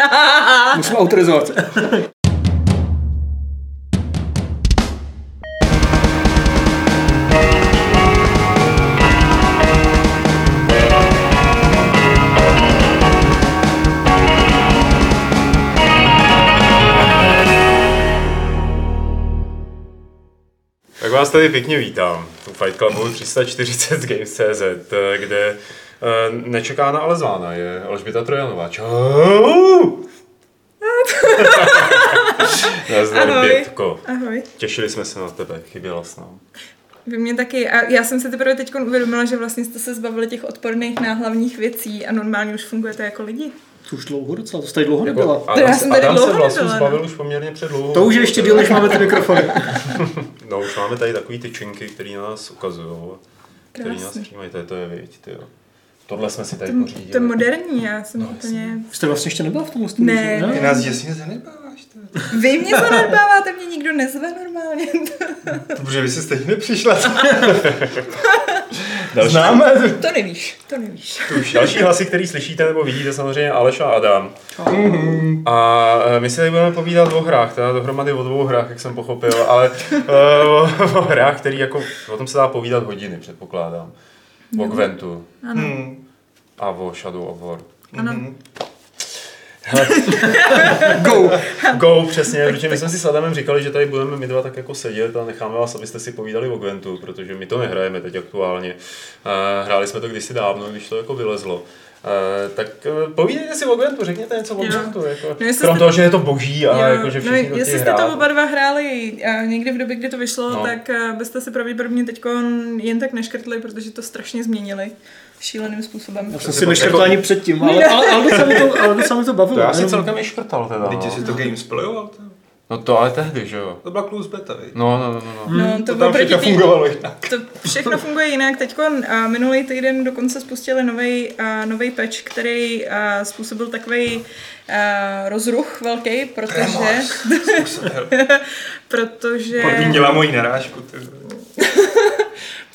Musím autorizovat. Tak vás tady pěkně vítám u Fight Clubu 340 Games.cz, kde nečekána, ale zvána je Alžběta Trojanová. Čau! Nazdar, Ahoj. Bětko. Ahoj. Těšili jsme se na tebe, chyběla s nám. Vy mě taky, a já jsem se teprve teď uvědomila, že vlastně jste se zbavili těch odporných náhlavních věcí a normálně už fungujete jako lidi. To už dlouho docela, to tady dlouho nebyla. Adam, To já jsem tady Adam dlouho se vlastně nebyla, zbavil no. už poměrně před dlouhou. To už je ještě díl, než máme ty mikrofony. No, už máme tady takový tyčinky, které na nás ukazují. Který nás přijímají, to je to je, viď, ty jo. Tohle jsme si tady To, pořídili. to je moderní, já jsem No, úplně... Jste vlastně ještě nebyla v tom studiu? Ne, že? ne. Ty nás děsně zanedbáváš. to. Vy mě zanedbáváte, mě nikdo nezve normálně. Protože vy jsi stejně nepřišla. Další- Známe. to nevíš, to nevíš. Další hlasy, který slyšíte nebo vidíte, samozřejmě Aleš a Adam. A e, my si tady budeme povídat o hrách, teda dohromady o dvou hrách, jak jsem pochopil, ale e, o, o hrách, který jako, o tom se dá povídat hodiny, předpokládám. O Gwentu Ano, Hmm. A o Shadow of War. ano. Mhm. Go! Go, přesně, protože my jsme si s Adamem říkali, že tady budeme my dva tak jako sedět a necháme vás, abyste si povídali o Gwentu, protože my to nehrajeme teď aktuálně. E, hráli jsme to kdysi dávno, když to jako vylezlo. E, tak e, povídejte si o Gwentu, řekněte něco o. Gwentu. Jako, No, krom jste- toho, že je to boží a Jo, jako, že no, všichni to jestli jste to oba dva hráli a někdy v době, kdy to vyšlo, No. no. tak eh, byste si pravděpodobně teď jen tak neškrtli, protože to strašně změnili šíleným způsobem. Já jsem si neškrtl ani předtím, ale, ale, ale, docela mi to, ale docela mi to bavilo. To já si jenom- celkem i škrtal teda. Teď No. jsi to game spoiloval. to? no to ale tehdy, že jo. To byla close beta, viď? No, no, no, no. no. No, to, To bylo tam všechno tý- fungovalo jinak. To všechno funguje jinak. Teď minulý týden dokonce spustili nový nový patch, který a, způsobil takový rozruch velký, protože, protože, Podmín dělá moji narážku.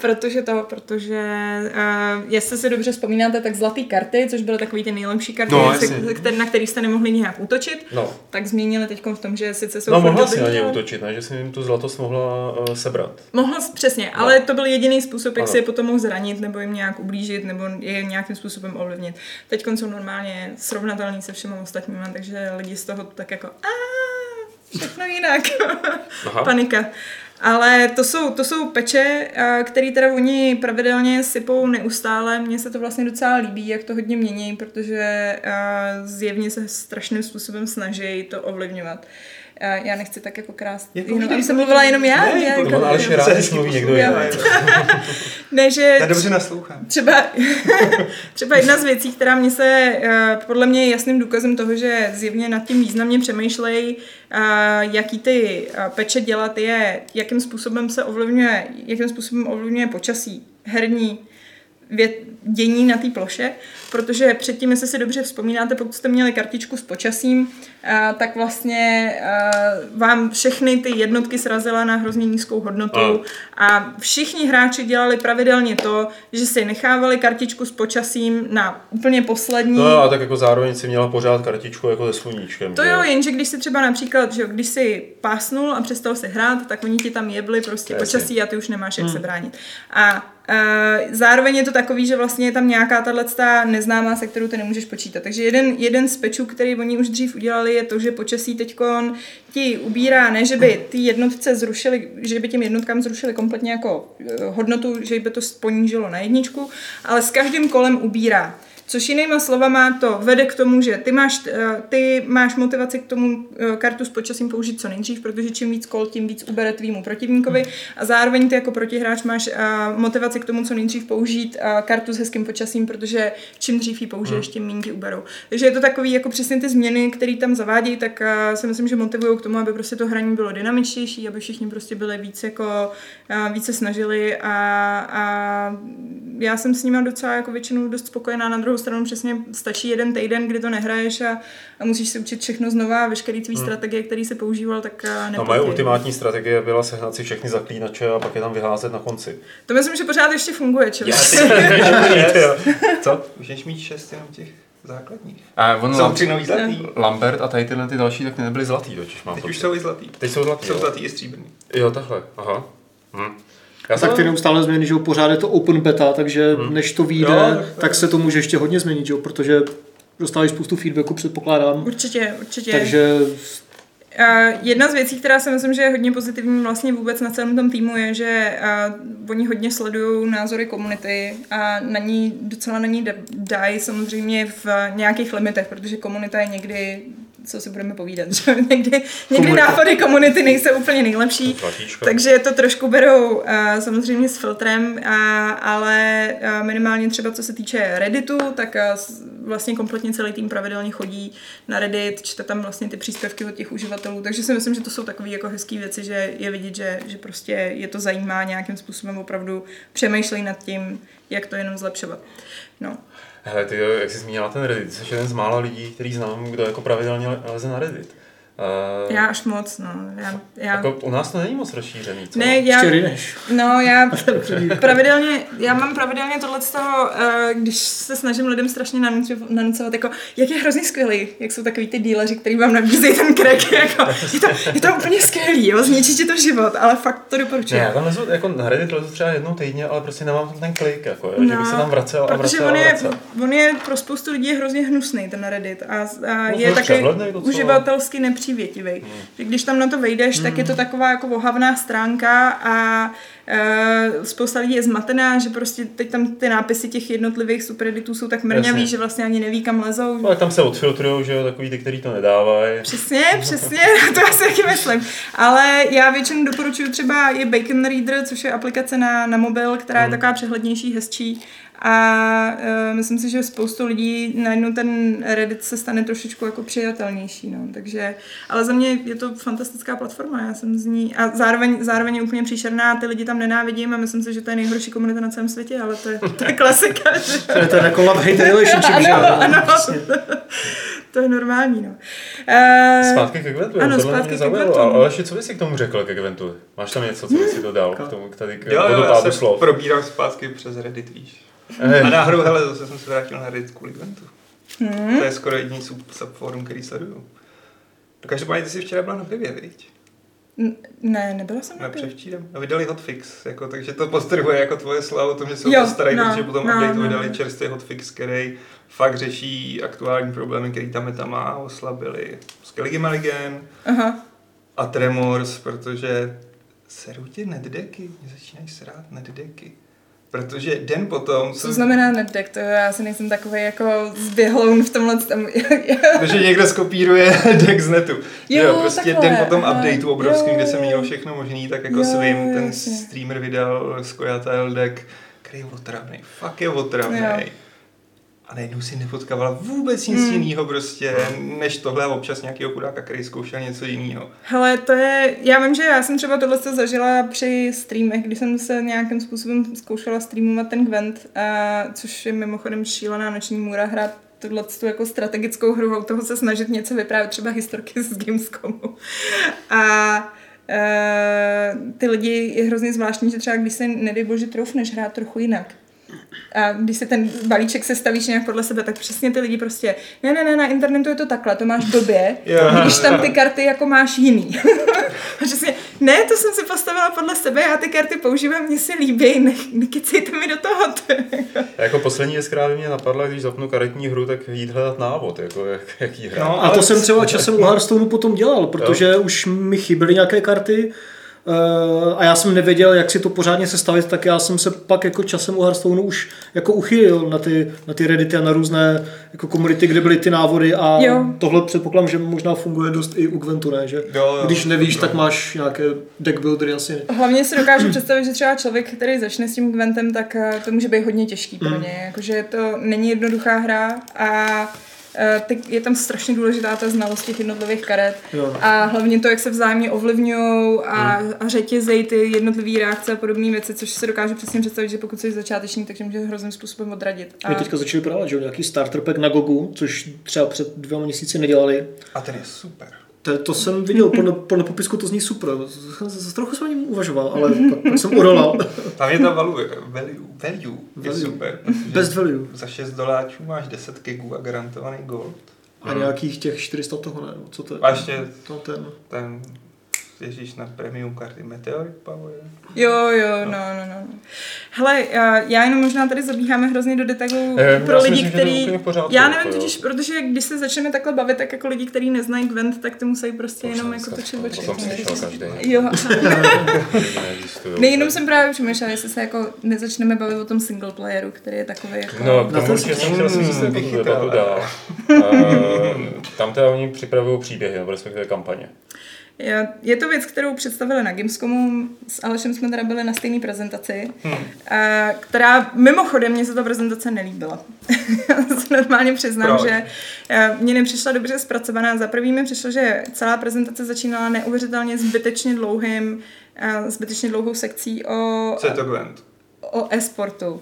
Protože to, protože uh, jestli si dobře vzpomínáte, tak zlatý karty, což byly takový ty nejlepší karty, No, se, který, na který jste nemohli nějak útočit, no. tak změnili teď v tom, že sice jsou No mohla si na ně útočit, ne? Že si jim tu zlatost mohla uh, sebrat. Mohla, přesně, ale to byl jediný způsob, jak Ano. si je potom mohl zranit, nebo jim nějak ublížit, nebo je nějakým způsobem ovlivnit. Teď jsou normálně srovnatelný se všema ostatníma, takže lidi z toho tak jako a všechno jinak. Aha. Panika. Ale to jsou, to jsou peče, a, který teda oni pravidelně sypou neustále. Mně se to vlastně docela líbí, jak to hodně mění, protože zjevně se strašným způsobem snaží to ovlivňovat. A já nechci tak jako krást. Je Jenom, aby jsem mluvila jenom já. Ne, já jako, ale je rád, když mluví někdo jiný. ne, že Já dobře naslouchám. třeba, třeba jedna z věcí, která mě se eh, podle mě je jasným důkazem toho, že zjevně nad tím významně přemýšlejí, eh, jaký ty eh, peče dělat je, jakým způsobem se ovlivňuje, jakým způsobem ovlivňuje počasí, herní dění na té ploše, protože předtím, jestli si dobře vzpomínáte, pokud jste měli kartičku s počasím, a, tak vlastně a, vám všechny ty jednotky srazila na hrozně nízkou hodnotu a všichni hráči dělali pravidelně to, že si nechávali kartičku s počasím na úplně poslední. No a tak jako zároveň si měla pořád kartičku jako se sluníčkem. To že jo, jenže když si třeba například, že když si pásnul a přestal si hrát, tak oni ti tam jebli prostě Jasně. počasí a ty už nemáš jak se bránit. A zároveň je to takový, že vlastně je tam nějaká tahle neznámá, se kterou ty nemůžeš počítat. Takže jeden, jeden z pečů, který oni už dřív udělali, je to, že počasí teďkon ti ubírá, ne, že by ty jednotce zrušili, že by těm jednotkám zrušili kompletně jako eh, hodnotu, že by to ponížilo na jedničku, ale s každým kolem ubírá. Což jinýma slovama to vede k tomu, že ty máš, eh, ty máš motivaci k tomu eh, kartu s počasím použít co nejdřív, protože čím víc kol, tím víc ubere tvýmu protivníkovi a zároveň ty jako protihráč máš eh, motivaci k tomu co nejdřív použít kartu s hezkým počasím, protože čím dřív ji použiješ, tím méně ti uberou. Takže je to takový jako přesně ty změny, které tam zavádějí, tak si myslím, že motivují k tomu, aby prostě to hraní bylo dynamičtější, aby všichni prostě byli víc jako více snažili a, a já jsem s nimi docela jako většinou dost spokojená. Na druhou stranu přesně stačí jeden týden, kdy to nehraješ a, a musíš si učit všechno znova a veškerý tvý hmm. strategie, který se používal, tak eh, No neplatí. moje ultimátní strategie byla sehnat si všechny zaklínače a pak je tam vyházet na konci. To myslím, že pořád ještě funguje, čili. Co? Můžeš mít šest jenom těch základních. A on Jsou Lam- tři nový zlatý. Lambert a tady tyhle ty další tak nebyly zlatý, totiž mám Teď už jsou i zlatý. Teď jsou zlatý, Jsou jo. zlatý i stříbrný. Jo, takhle, aha. Hm. Já Tak ty jsem, neustále změny, že jo, pořád je to open beta, takže než to vyjde, Jo, tak, se to může ještě hodně změnit, že jo, protože dostáváš spoustu feedbacku, předpokládám. Určitě, určitě. Takže jedna z věcí, která si myslím, že je hodně pozitivní vlastně vůbec na celém tom týmu, je, že uh, oni hodně sledují názory komunity a na ní docela na ní da- dají samozřejmě v nějakých limitech, protože komunita je někdy co si budeme povídat, že někdy, někdy nápady komunity nejsou úplně nejlepší, takže to trošku berou uh, samozřejmě s filtrem, uh, ale uh, minimálně třeba co se týče Redditu, tak uh, vlastně kompletně celý tým pravidelně chodí na Reddit, čte tam vlastně ty příspěvky od těch uživatelů, takže si myslím, že to jsou takové jako hezké věci, že je vidět, že, že prostě je to zajímá nějakým způsobem opravdu přemýšlej nad tím, jak to jenom zlepšovat. No. Hele, ty, jak jsi zmínila ten Reddit, jsi jeden z mála lidí, který znám, kdo jako pravidelně le- leze na Reddit. Uh, Já až moc, no. Já, já, Jako u nás to není moc rozšířený, co? ne, já. No, já pravidelně, já mám pravidelně tohle z toho, eh, když se snažím lidem strašně nanucovat, jako, jak je hrozně skvělý, jak jsou takový ty díleři, který vám nabízejí ten crack, jako, je to, je to úplně skvělý, jo, zničí ti to život, ale fakt to doporučuji. Ne, já tam lezu, jako na Reddit lezu třeba jednou týdně, ale prostě nemám ten klik, jako, jo, že bych se tam vracel a No, protože vracel on a je, vracel. on je pro spoustu lidí je hrozně hnusný, ten Reddit. A, a je dost taky docela. Hmm. Že když tam na to vejdeš, tak je to taková jako ohavná stránka a Uh, spousta lidí je zmatená, že prostě teď tam ty nápisy těch jednotlivých subredditů jsou tak mrňavý, Jasně. že vlastně ani neví, kam lezou. Ale tam se odfiltrujou, že jo, takový ty, který to nedávají. Přesně, přesně, to já si taky myslím. Ale já většinou doporučuji třeba je Bacon Reader, což je aplikace na, na mobil, která je taková přehlednější, hezčí. A uh, myslím si, že spoustu lidí najednou ten Reddit se stane trošičku jako přijatelnější. No. Takže, ale za mě je to fantastická platforma. Já jsem z ní a zároveň, zároveň je úplně příšerná, ty lidi tam nenávidím a myslím si, že to je nejhorší komunita na celém světě, ale to je, to je klasika. To je ten jako love-hate relationship, že? Ano, to je normální. No. Uh, Zpátky ke Gwentu, ano, ano, tohle zpátky mě zaujalo. Gwentu. Ale ještě co bys si k tomu řekl, ke Gwentu? Máš tam něco, co bys si dodal k tomu, k tady k Jo, jo, já se slov? probírám zpátky přes Reddit, víš. A náhodou, hele, zase jsem se vrátil na Reddit kvůli Gwentu. Hmm? To je skoro jediný sub, subforum, který sleduju. No, každopádně ty jsi včera byla na pivě, viď? Ne, nebyla jsem na převčírem. No, vydali hotfix, jako, takže to postrhuje jako tvoje slavu o tom, že jsou Jo, to starají, no, protože potom no, updateu no, vydali no. čerstvý hotfix, který fakt řeší aktuální problémy, který ta meta má, oslabili Skellige Maligen Aha. a Tremors, protože serou tě netdecky, mě začínají srát netdecky. Protože den potom, Co znamená netdeck? To já si nejsem takový jako zběhloun v tomhle tam. Protože někdo skopíruje deck z netu. Jo, Jo, prostě takhle, den potom updateu obrovským, jo, kde se jo. měnilo všechno možný, tak jako Jo, svým ten jasně. streamer vydal Skojatel deck, který je otravný, fakt je otravný. Jo. A najednou si nepotkávala vůbec nic Mm. jiného prostě, než tohle a občas nějakého chudáka, který zkoušel něco jiného. Hele, to je, já vím, že já jsem třeba tohle to zažila při streamech, když jsem se nějakým způsobem zkoušela streamovat ten Gwent, a, což je mimochodem šílená noční můra hrát tohle tu jako strategickou hru toho se snažit něco vyprávět, třeba historky z Gamescomu. A e, ty lidi je hrozně zvláštní, že třeba když se, nedej bože, troufneš hrát trochu jinak, a když si ten balíček sestavíš nějak podle sebe, tak přesně ty lidi prostě, ne, ne, ne, na internetu je to takhle, to máš blbě, Jo. když tam ty karty jako máš jiný. a přesně, ne, to jsem si postavila podle sebe, já ty karty používám, mně se líbí, ne, nekecejte mi do toho. Jako- jako poslední věc, která by mě napadla, když zapnu karetní hru, tak jít hledat návod, jako jak, jak jí hrát. No, A to jsem třeba časem u Hearthstoneu potom dělal, protože už mi chyběly nějaké karty a já jsem nevěděl, jak si to pořádně sestavit, tak já jsem se pak jako časem u Hearthstoneu už jako uchylil na ty, na ty reddity a na různé jako komunity, kde byly ty návody a Jo. tohle předpokládám, že možná funguje dost i u Gwentu, ne? Že Jo, jo. když nevíš, tak máš nějaké deck buildery asi. Hlavně si dokážu představit, že třeba člověk, který začne s tím Gwentem, tak eh, to může být hodně těžký pro něj. Jakože to není jednoduchá hra a eh, je tam strašně důležitá ta znalost těch jednotlivých karet Jo. a hlavně to, jak se vzájemně ovlivňují a, a řetězejí ty jednotlivé reakce a podobné věci, což se dokážu přesně představit, že pokud jsi začáteční, takže může hrozným způsobem odradit. A My teďka začali prodávat, že jo, nějaký starter pack na Gogu, což třeba před dvěma měsíci nedělali. A ten je super. To, to jsem viděl, podle, podle popisku to zní super. Trochu jsem o něm uvažoval, ale pak, pak jsem urolal. Tam je ta value, value, value, je Value. super. Best value. Za 6 doláčů máš 10 gigů a garantovaný gold. A nějakých těch 400 toho ne, no, co to je? A ještě To ten. ten, ježíš na premium karty Meteoric Power. Jo, jo, no, no, no. Hele, já já jenom možná tady zabíháme hrozně do detailů Eh, pro lidi, myslím, že to pořádku, Já jako nevím jo. totiž, protože když se začneme takhle bavit, tak jako lidi, kteří neznají Gwent, tak ty musí prostě jenom jako točit oči. tom slyšel každý. Jo, Neexistují. ne, jenom jsem právě přemýšlela, jestli se jako nezačneme bavit o tom single playeru, který je takový jako... No, tomu to určitě si- jsem chtěl si jako tu vychytal, dál. Tam teda oni připravují příběhy, nebo respektive kampaně. Je- Je to věc, kterou představili na Gamescomu, s Alešem jsme teda byli na stejné prezentaci, Hmm. a, která mimochodem mě se ta prezentace nelíbila. Já se normálně přiznám, Proč? že a, mně nepřišla dobře zpracovaná. Za prvý mi přišlo, že celá prezentace začínala neuvěřitelně zbytečně dlouhým, a, zbytečně dlouhou sekcí o, Co je to Gwent? o e-sportu.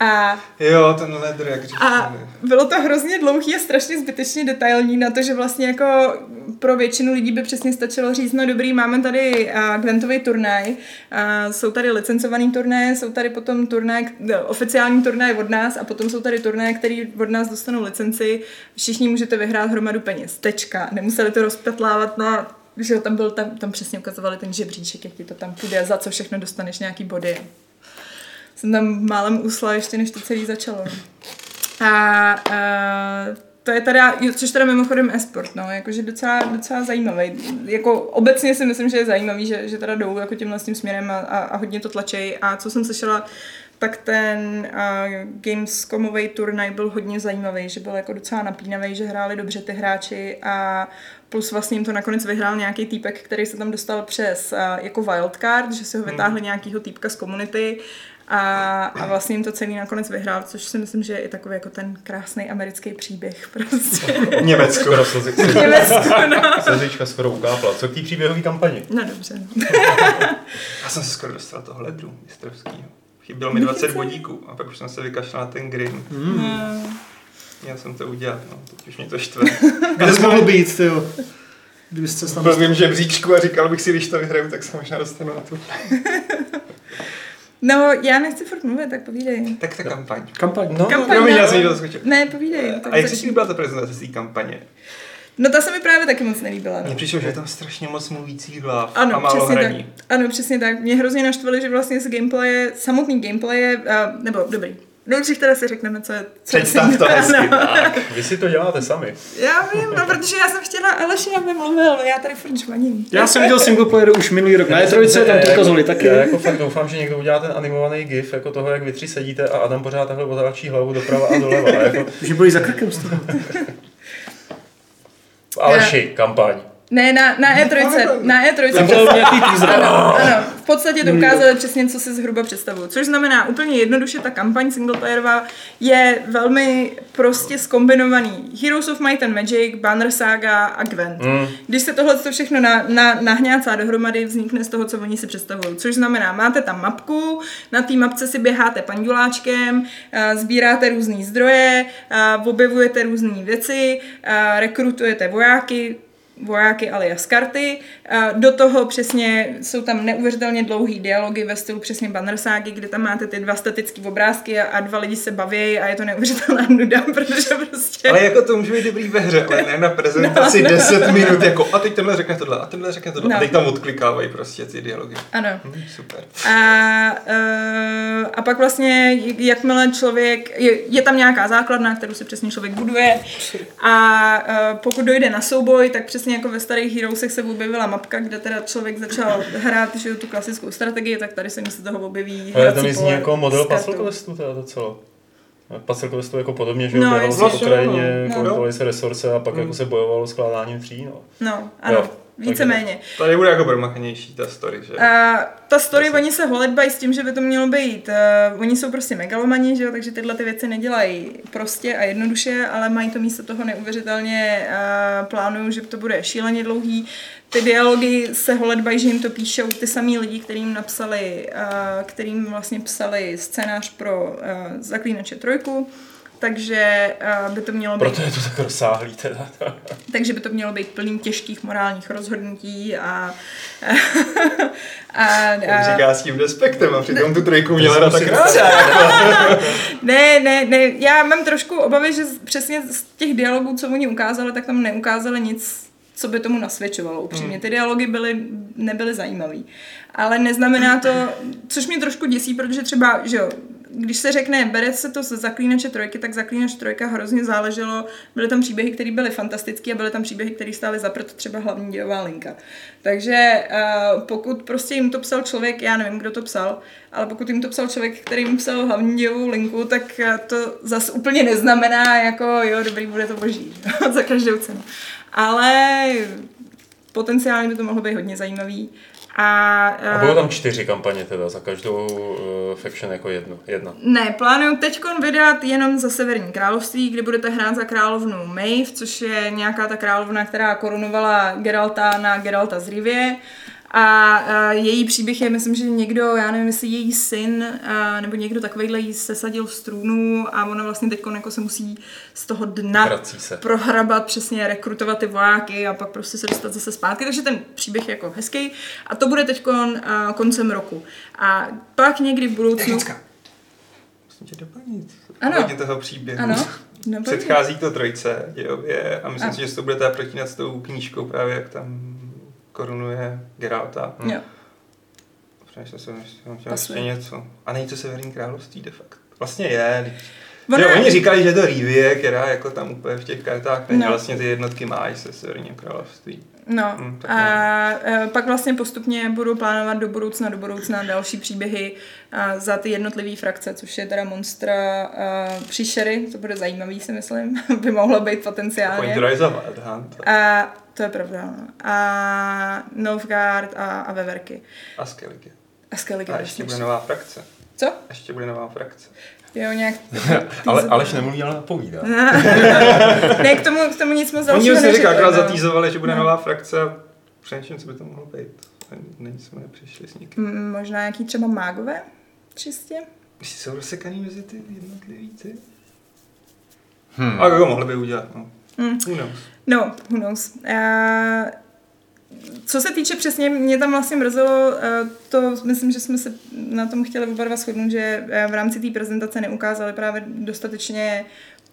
A Jo, ten ledr, jak říkáš. a bylo to hrozně dlouhý a strašně zbytečně detailní na to, že vlastně jako pro většinu lidí by přesně stačilo říct, no dobrý, máme tady Gwentový turnaj, uh, jsou tady licencovaný turnaje, jsou tady potom turnaj, no, oficiální turnaj od nás a potom jsou tady turnaje, který od nás dostanou licenci, všichni můžete vyhrát hromadu peněz, tečka, nemuseli to rozpetlávat na že tam byl, tam, tam přesně ukazovali ten žebříček, jak ti to tam půjde, za co všechno dostaneš nějaký body. Jsem tam málem usla ještě, než to celý začalo. A, a to je teda, což teda mimochodem e-sport, no, jakože docela, docela zajímavý. Jako obecně si myslím, že je zajímavý, že, že teda jdou jako tímhle s tím směrem a, a, a hodně to tlačej. A co jsem slyšela, tak ten uh, Gamescomový turnaj byl hodně zajímavý, že byl jako docela napínavý, že hráli dobře ty hráči a plus vlastně jim to nakonec vyhrál nějaký týpek, který se tam dostal přes uh, jako wildcard, že si ho vytáhli nějakýho týpka z komunity a, a vlastně jim to celý nakonec vyhrál, což si myslím, že je i takový jako ten krásný americký příběh prostě. Německo. Skoro slzy- Německo, no. slzička skoro ukápla. Co k té příběhové kampani? No dobře. Já jsem se skoro dostal toho ledru mistrovského. Chybělo mi 20 bodíků a pak už jsem se vykašlal na ten green. No. Měl jsem to udělat, no, teď už mě to štve. Kde jsi mohl být, ty jo? Kdybyste se tam... Byl v mým žebříčku a říkal bych si, když to vyhraju, tak se možná dostanu na tu. No, já nechci furt mluvit, tak povídej. Tak ta kampaň. Kampaň. No, Kampaň, Promiň, no. já jsem to zaskočil. Ne, povídej. tak A jak se ti byla ta prezentace z té kampaně? No ta se mi právě taky moc nelíbila. No. Mně přišlo, že je tam strašně moc mluvících hlav a Ano, málo přesně hraní. tak. Ano, přesně tak. Mě hrozně naštvali, že vlastně z gameplaye, samotný gameplaye, a, nebo dobrý, nejdřív teda si řekneme, co je... Co je Představ to hezky. Tak, vy si to děláte sami. Já vím, no, protože já jsem chtěla Aleši, aby mluvil, já tady furt žvaním. Já jsem viděl single player už minulý rok. Na E3 tam to ukazovali taky. Já jako fakt doufám, že někdo udělá ten animovaný gif jako toho, jak vy tři sedíte a Adam pořád takhle otáčí hlavu doprava a doleva. Jako, Že byli za krkem z toho. Aleši, kampaň. Ne, na, na E3, na E3. Tam byl nějaký teaser. Ano, ano, v podstatě to ukázali přesně, co si zhruba představuju. Což znamená úplně jednoduše, ta kampaň singleplayerová je velmi prostě skombinovaný. Heroes of Might and Magic, Banner Saga a Gwent. Mm. Když se tohle to všechno na, na, nahňácá dohromady, vznikne z toho, co oni si představují. Což znamená, máte tam mapku, na té mapce si běháte panduláčkem, a sbíráte různé zdroje, a objevujete různé věci, a rekrutujete vojáky, vojáky alias karty. Do toho přesně jsou tam neuvěřitelně dlouhý dialogy ve stylu přesně Bannerságy, kde tam máte ty dva statické obrázky a, a dva lidi se baví a je to neuvěřitelná nuda, protože prostě... Ale jako to může být dobrý ve hře, ale ne na prezentaci No, no. 10 minut, jako a teď tenhle řekne tohle, a tenhle řekne tohle, No. a teď tam odklikávají prostě ty dialogy. Ano. Hm, super. A, uh, a pak vlastně, jakmile člověk, je, je tam nějaká základna, kterou si přesně člověk buduje a uh, pokud dojde na souboj, tak přesně jako ve starých Heroesech se objevila mapka, kde teda člověk začal hrát že tu klasickou strategii, tak tady se místo toho objeví Ale to mi zní jako model. Puzzle teda docela. Puzzle Questu jako podobně, že No, no, jasně. se po krajině, no. kontrolovali se resurse a pak Mm. jako se bojovalo skládáním tří, no. No, ano, Jo, víceméně. Tady bude jako promachanější ta story, že? A ta story, oni se holedbají s tím, že by to mělo být. Uh, oni jsou prostě megalomani, že jo, takže tyhle ty věci nedělají prostě a jednoduše, ale mají to místo toho neuvěřitelně, uh, plánují, že to bude šíleně dlouhý. Ty dialogy se holedbají, že jim to píšou ty samý lidi, kterým napsali, uh, kterým vlastně psali scénář pro uh, Zaklínače trojku. Takže uh, by to mělo být... Proto je to tak rozsáhlý teda. takže by to mělo být plný těžkých morálních rozhodnutí a... a, a říká s tím despektem a přitom tu trojku měla na tak ne, ne, ne, já mám trošku obavy, že přesně z těch dialogů, co oni ukázali, tak tam neukázali nic, co by tomu nasvědčovalo upřímně. Hmm. Ty dialogy byly, nebyly zajímavý. Ale neznamená to, což mě trošku děsí, protože třeba, že jo, když se řekne, bere se to z Zaklínače trojky, tak Zaklínač trojka hrozně záleželo. Byly tam příběhy, které byly fantastické a byly tam příběhy, které stály za třeba hlavní dějová linka. Takže uh, pokud prostě jim to psal člověk, já nevím, kdo to psal, ale pokud jim to psal člověk, který jim psal hlavní dějovou linku, tak to zase úplně neznamená, jako jo, dobrý, bude to boží, za každou cenu. Ale potenciálně by to mohlo být hodně zajímavý. A, a budou tam čtyři kampaně teda, za každou uh, faction jako jedno, jedna. Ne, plánuju teď vydat jenom za Severní království, kdy budete hrát za královnu Maeve, což je nějaká ta královna, která korunovala Geralta na Geralta z Rivie. A, a její příběh je, myslím, že někdo, já nevím, jestli její syn a, nebo někdo takovejhle jí sesadil v strůnu a ona vlastně teď jako se musí z toho dna se. prohrabat, přesně rekrutovat ty vojáky a pak prostě se dostat zase zpátky. Takže ten příběh je jako hezký a to bude teď koncem roku. A pak někdy v budoucnu... Musím tě doplnit. Ano. toho příběhu. Ano. Předchází to trojce dějově a myslím a. si, že to budete protinat s tou knížkou právě, jak tam korunuje Geralta. Hm. Jo. Přemýšlel jsem, že ještě něco. A není to Severní království de facto. Vlastně je. Ona... Jo, oni říkali, že je to Rivie, která jako tam úplně v těch kartách není. No. Vlastně ty jednotky máš se Severním království. No hmm, a, a pak vlastně postupně budu plánovat do budoucna, do budoucna další příběhy a, za ty jednotlivé frakce, což je teda Monstra a, příšery, to bude zajímavý si myslím, by mohlo být potenciálně. A to je pravda. No. A Novgard a, a Veverky. A Skellige. A Skellige. A ještě bude nová frakce. Co? Ještě bude nová frakce. Jo, nějak... ale Aleš nemluví, ale napovídá. ne, k tomu, k tomu nic moc dalšího Oni už si akorát no. zatýzovali, že bude no. nová frakce a přemýšlím, co by to mohlo být. Není jsme nepřišli s nikým. M- možná nějaký třeba mágové? Čistě? Myslíš, jsou rozsekaný mezi ty jednotlivý ty? Hmm. A jako mohli by udělat, no. Hmm. Who knows? No, who knows. Uh, co se týče přesně, mě tam vlastně mrzelo, uh, to myslím, že jsme se na tom chtěli oba dva shodnout, že uh, v rámci té prezentace neukázali právě dostatečně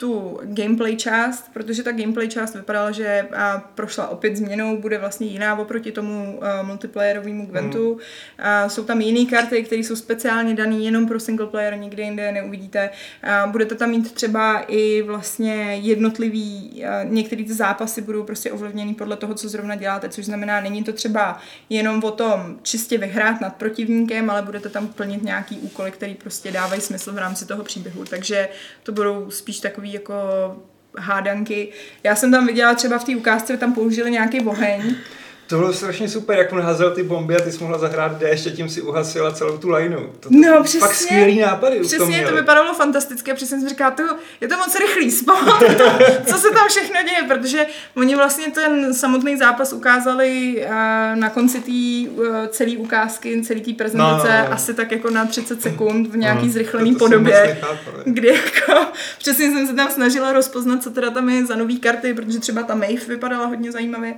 tu gameplay část, protože ta gameplay část vypadala, že a prošla opět změnou, bude vlastně jiná oproti tomu uh, multiplayerovému Gwentu. Mm. Uh, jsou tam jiné karty, které jsou speciálně dané jenom pro single player, nikde jinde neuvidíte. Uh, budete tam mít třeba i vlastně jednotlivý, uh, některé ty zápasy budou prostě ovlivněný podle toho, co zrovna děláte, což znamená, není to třeba jenom o tom čistě vyhrát nad protivníkem, ale budete tam plnit nějaký úkoly, které prostě dávají smysl v rámci toho příběhu. Takže to budou spíš takový jako hádanky. Já jsem tam viděla třeba v té ukázce, tam použili nějaký oheň to bylo strašně super, jak on házel ty bomby a ty jsi mohla zahrát D, ještě tím si uhasila celou tu lineu. To, to no, přesně. Fakt skvělý nápady Přesně, to vypadalo fantastické, přesně jsem říkala, to, je to moc rychlý spot, co se tam všechno děje, protože oni vlastně ten samotný zápas ukázali uh, na konci té uh, celé ukázky, celé té prezentace, no, no, no. asi tak jako na 30 sekund v nějaký mm. zrychlený to, to podobě, kdy jako přesně jsem se tam snažila rozpoznat, co teda tam je za nový karty, protože třeba ta Maeve vypadala hodně zajímavě.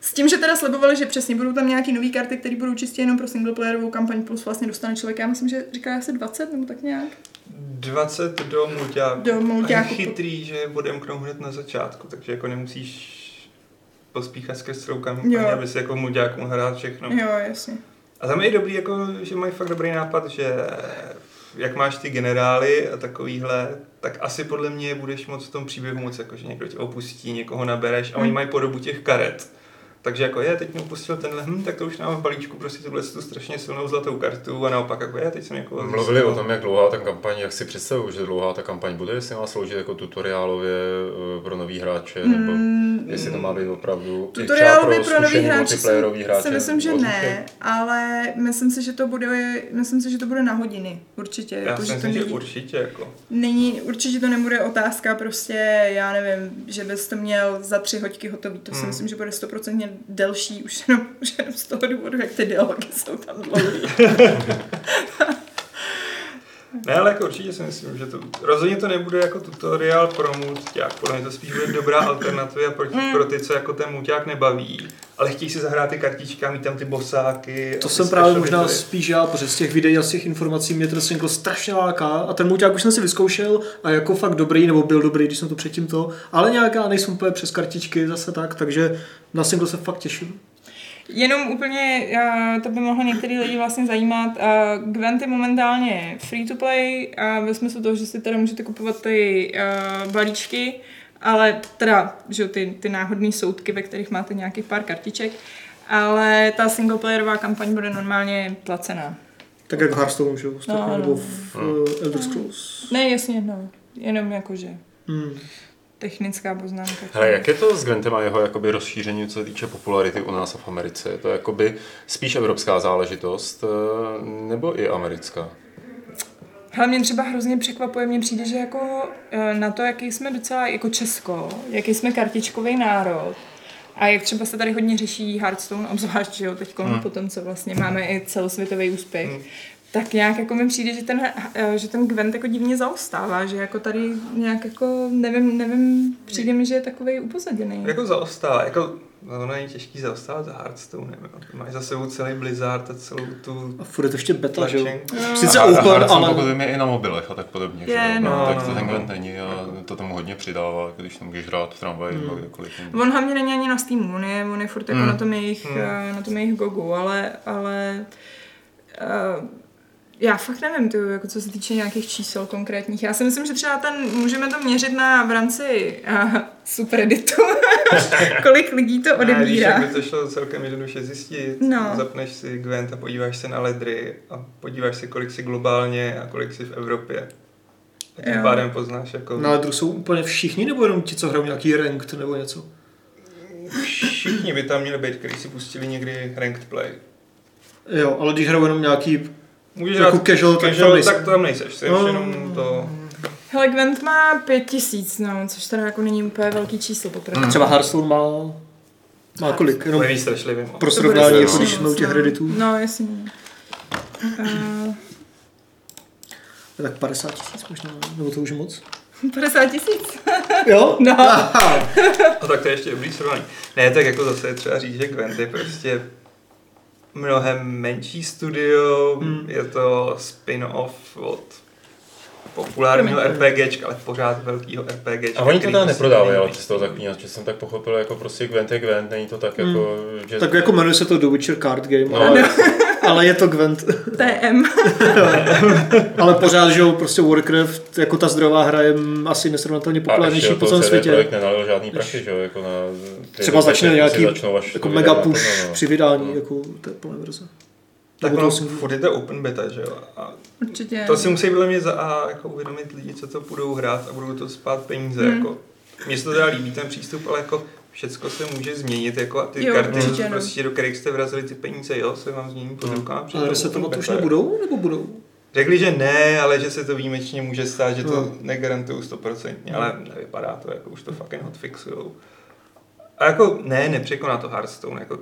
S tím, že teda slibovali, že přesně budou tam nějaký nové karty, které budou čistě jenom pro singleplayerovou kampaň, plus vlastně dostane člověk, já myslím, že říká asi 20 nebo tak nějak. 20 do mulťáku. Do mulťáku. A je chytrý, že budem knou hned na začátku, takže jako nemusíš pospíchat skrz celou kampaň, aby si jako mulťáku hrát všechno. Jo, jasně. A tam je dobrý, jako, že mají fakt dobrý nápad, že jak máš ty generály a takovýhle, tak asi podle mě budeš moc v tom příběhu moc, jako, že někdo tě opustí, někoho nabereš a oni hmm. mají podobu těch karet takže jako je, teď mi upustil tenhle, hm, tak to už mám v balíčku prostě tuhle tu strašně silnou zlatou kartu a naopak jako je, teď jsem jako... Mluvili o tom, jak dlouhá ta kampaň, jak si představuju, že dlouhá ta kampaň bude, jestli má sloužit jako tutoriálově eh, pro nový hráče, nebo mm, jestli to má být opravdu tutoriálově pro, pro nový hráče, si, hráče si myslím, že ne, ale myslím si, že to bude, myslím si, že to bude na hodiny, určitě. Já jako, si myslím, že, to že určitě jako. Není, určitě to nebude otázka prostě, já nevím, že bys to měl za tři hoďky hotový, to si mm. myslím, že bude stoprocentně delší už jenom, už jenom z toho důvodu, jak ty dialogy jsou tam dlouhé. Ne, ale jako určitě si myslím, že to rozhodně to nebude jako tutoriál pro muťák, podle mě to spíš bude dobrá alternativa pro, Mm. pro ty, co jako ten muťák nebaví, ale chtějí si zahrát ty kartičky a mít tam ty bosáky. To jsem právě možná bity. spíš já, protože z těch videí a z těch informací mě ten single strašně láká a ten muťák už jsem si vyzkoušel a jako fakt dobrý, nebo byl dobrý, když jsem to předtím to, ale nějak já nejsem úplně přes kartičky zase tak, takže na single se fakt těším. Jenom úplně, uh, to by mohlo některý lidi vlastně zajímat. Uh, Gwent je momentálně free to play a ve smyslu toho, že si teda můžete kupovat ty uh, balíčky, ale teda, že ty, ty náhodné soudky, ve kterých máte nějakých pár kartiček, ale ta singleplayerová kampaň bude normálně placená. Tak jak Hearthstone, že No, no, no. nebo v uh, Elder Scrolls. Ne, jasně, no. Jenom jakože Hmm. Technická poznámka. Hele, jak je to s Gwentem a jeho jakoby rozšíření, co se týče popularity u nás a v Americe? Je to jakoby spíš evropská záležitost eh, nebo i americká? Hele, mě třeba hrozně překvapuje, mně přijde, že jako eh, na to, jaký jsme docela jako Česko, jaký jsme kartičkový národ, a jak třeba se tady hodně řeší Hearthstone, obzvlášť, že jo, teď hmm. po tom, co vlastně máme i celosvětový úspěch, hmm. Tak nějak jako mi přijde, že ten, eh, že ten Gwent jako divně zaostává, že jako tady nějak jako, nevím, nevím, přijde mi, že je takovej upozaděný. Jako zaostává, jako no, ono je těžký zaostávat za Hearthstone, máš za sebou celý Blizzard a celou tu A furt je to ještě beta, že jo. tlačenku. Sice open, Hearthstone, ale... pokud vím, je i na mobilech a tak podobně. že Je, jo? no. tak to No, ten no. Gwent není a to tomu hodně přidává, když tam můžeš hrát v tramvaji nebo kdekoliv. On hlavně není ani na Steamu, on je, on je furt jako Hmm. na tom jejich, Hmm. eh, na tom jejich gogu, ale, ale uh, já fakt nevím, ty, jako co se týče nějakých čísel konkrétních. Já si myslím, že třeba ten, můžeme to měřit na v rámci uh, subredditu, kolik lidí to víš, odebírá. jak by to šlo celkem jednoduše zjistit. No. Zapneš si Gwent a podíváš se na ledry a podíváš se, kolik si globálně a kolik si v Evropě. A tím Jo. pádem poznáš jako... Na ledru jsou úplně všichni, nebo jenom ti, co hrajou nějaký ranked nebo něco? Všichni by tam měli být, kteří si pustili někdy ranked play. Jo, ale když hrajou jenom nějaký Můžeš Jako hrát casual, tak tam casual, nejseš. tak tam nejseš. Jsi No. jenom to... Hele, Gwent má pět tisíc, no, což teda jako není úplně velký číslo poprvé. Třeba Hearthstone má, má kolik? Jenom moc. pro srovnání, jako když jsme u těch no. redditů. No, jasně. Uh, Tak 50 tisíc možná, nebo to už je moc? 50 tisíc. Jo? No. Aha. A tak to je ještě dobrý srovnání. Ne, tak jako zase je třeba říct, že Gwent je prostě mnohem menší studio, Hmm. je to spin-off od populárního RPGčka, ale pořád velkýho RPGčka. A oni to teda prostě neprodávají, ale z toho zaklínač, že jsem tak pochopil, jako prostě Gwent je Gwent, není to tak jako, že... Tak jako jmenuje se to The Witcher Card Game, No, ale, ale je to Gwent. TM. ale pořád, že jo, prostě Warcraft, jako ta zdrová hra je asi nesrovnatelně populárnější po celém světě. Projekt nenalil žádný prachy, že jo, jako na... ty Třeba začne nějaký jako mega push naplno, no. při vydání, jako té plné verze. Tak ono, furt je to open beta, že jo? A Určitě. to si musí podle mě za A jako uvědomit lidi, co to budou hrát a budou to spát peníze. Hmm. Jako. Mně se to teda líbí ten přístup, ale jako všecko se může změnit, jako a ty Jo, karty, určitě, no. prostě, do kterých jste vrazili ty peníze, jo, se vám změní pod rukama. protože Ale to resetovat open už nebudou, nebo budou? Řekli, že ne, ale že se to výjimečně může stát, že to Hmm. negarantuju stoprocentně, ale nevypadá to, jako už to fucking hotfixujou. A jako ne, nepřekoná to Hearthstone, jako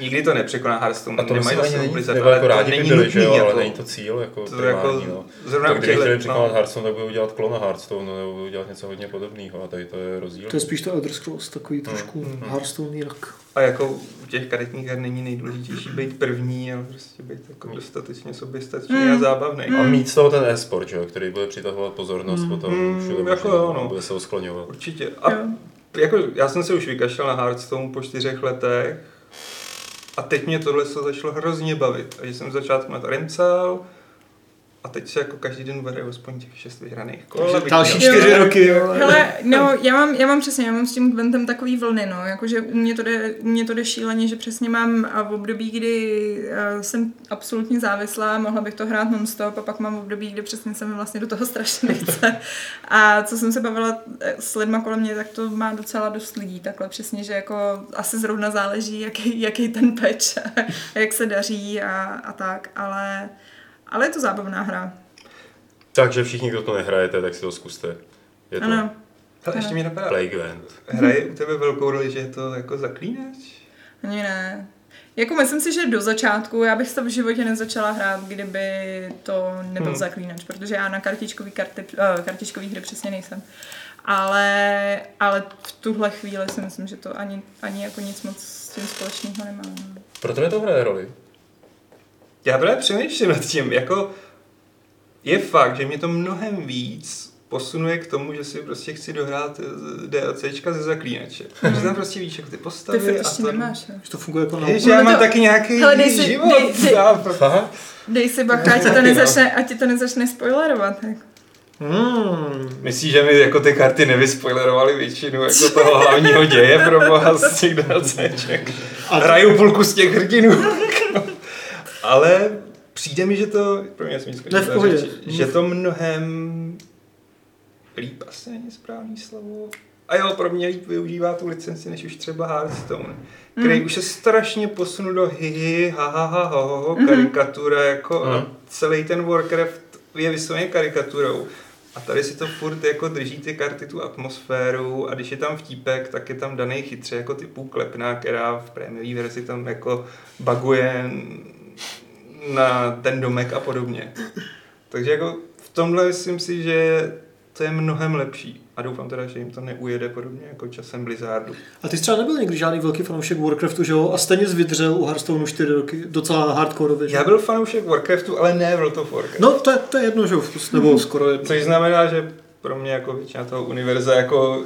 nikdy to nepřekoná Hearthstone, A to nemají myslím za ani sebou není, Blizzard, nebo ale jako to rádi by byli, že jo, ale jako, není to cíl, jako to primární, jako, no. zrovna Tak kdyby chtěli překonat no, Hearthstone, tak budou dělat klon Hearthstone, nebo budou dělat něco hodně podobného, a tady to je rozdíl. To je spíš to Elder Scrolls, takový trošku Hmm. Hearthstone jinak. a jako u těch karetních her není nejdůležitější být první, ale prostě být jako dostatečně soběstačný Hmm. a zábavný. A mít z toho ten e-sport, že který bude přitahovat pozornost Mm. potom Mm, všude jako jo, no. bude se ho skloňovat. Určitě. A jako, já jsem se už vykašlal na Hearthstone po čtyřech letech a teď mě tohle se začalo hrozně bavit. A jsem začátku na to remcal a teď se jako každý den vede aspoň těch šest vyhraných kol. Další čtyři roky, jo. Hele, no, já mám, já mám přesně, já mám s tím Gwentem takový vlny, no, jakože u mě to jde, u mě to jde šíleně, že přesně mám a v období, kdy uh, jsem absolutně závislá, mohla bych to hrát non-stop a pak mám období, kdy přesně se mi vlastně do toho strašně nechce. A co jsem se bavila eh, s lidma kolem mě, tak to má docela dost lidí, takhle přesně, že jako asi zrovna záleží, jaký, jaký ten patch, a jak se daří a, a tak, ale, ale je to zábavná hra. Takže všichni, kdo to nehrajete, tak si to zkuste. Je to Ano. Ale ještě mě napadá, Play Gwent. hraje u tebe velkou roli, že je to jako zaklínač? Ani ne. Jako myslím si, že do začátku, já bych to v životě nezačala hrát, kdyby to nebyl hmm. zaklínač, protože já na kartičkový, karty, uh, kartičkový hry přesně nejsem. Ale, ale v tuhle chvíli si myslím, že to ani, ani jako nic moc s tím společného nemá. No. Pro tebe to hraje roli? Já právě přemýšlím nad tím, jako je fakt, že mě to mnohem víc posunuje k tomu, že si prostě chci dohrát DLCčka ze zaklínače. Hmm. Že tam prostě víš, jak ty postavy Ty a to... nemáš, ne? Že to funguje jako na Je, že já mám to... taky nějaký Hele, dej si, život. Dej, dej, já, dej si bacha, ať ti to nezačne, ať ti to nezačne spoilerovat. Jako. Hmm. Myslíš, že mi jako ty karty nevyspoilerovaly většinu jako toho hlavního děje pro boha z těch DLCček? A hraju půlku z těch hrdinů. Ale přijde mi, že to, pro mě jsem řeč, že to mnohem líp asi není správný slovo. A jo, pro mě líp využívá tu licenci, než už třeba Hearthstone, který mm. už se strašně posunul do hi, ha, ha, ha, ho, ho, mm. karikatura, jako mm. a celý ten Warcraft je vysloveně karikaturou. A tady si to furt jako drží ty karty, tu atmosféru a když je tam vtípek, tak je tam daný chytře jako typu klepná, která v prémiové verzi tam jako baguje na ten domek a podobně. Takže jako v tomhle myslím si, že to je mnohem lepší. A doufám teda, že jim to neujede podobně jako časem Blizzardu. A ty jsi třeba nebyl někdy žádný velký fanoušek Warcraftu, že jo? A stejně zvydřel u Hearthstoneu 4 roky, docela hardcore. Já byl fanoušek Warcraftu, ale ne World of Warcraft. No to je, to je jedno, že jo? Nebo skoro jedno. Což znamená, že pro mě jako většina toho univerza jako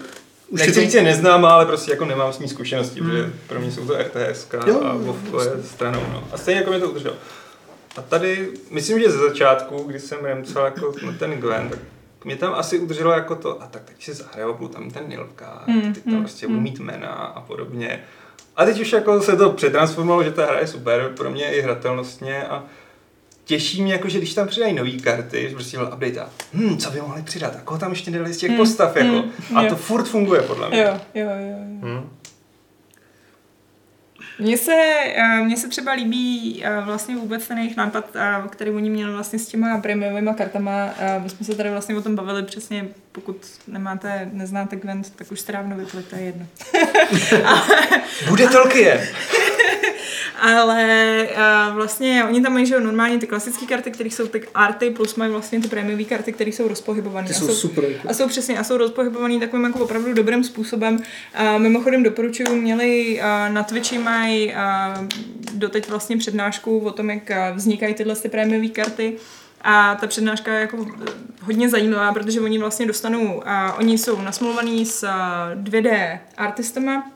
už Nechci říct, to... neznám, ale prostě jako nemám s ní zkušenosti, hmm. protože pro mě jsou to RTS a WoW je stranou. No. A stejně jako mě to udrželo. A tady, myslím, že ze začátku, když jsem remcal jako ten Gwen, tak mě tam asi udrželo jako to, a tak teď si zahraju, budu tam ten Nilka, mm, teď tam mm, prostě budu mm. mít jména a podobně. A teď už jako se to přetransformovalo, že ta hra je super, pro mě i hratelnostně a těší mě, jako, že když tam přidají nové karty, že prostě byl update a hm, co by mohli přidat, a koho tam ještě nedali z těch mm, postav, jako. Mm, a jo. to furt funguje, podle mě. Jo, jo, jo. jo. Hmm. Mně se, eh, mně se třeba líbí eh, vlastně vůbec ten jejich nápad, eh, který oni měli vlastně s těma prémiovými kartama. My jsme se tady vlastně o tom bavili přesně, pokud nemáte, neznáte Gwent, tak už jste dávno vypli, to je jedno. Bude Tolkien! ale uh, vlastně oni tam mají že normálně ty klasické karty, které jsou ty arty, plus mají vlastně ty prémiové karty, které jsou rozpohybované. Ty jsou, jsou super. Jako. A jsou přesně, a jsou rozpohybované takovým jako opravdu dobrým způsobem. Uh, mimochodem doporučuju, měli uh, na Twitchi mají uh, doteď vlastně přednášku o tom, jak vznikají tyhle ty prémiové karty. A ta přednáška je jako hodně zajímavá, protože oni vlastně dostanou, a oni jsou nasmluvaný s 2D artistama,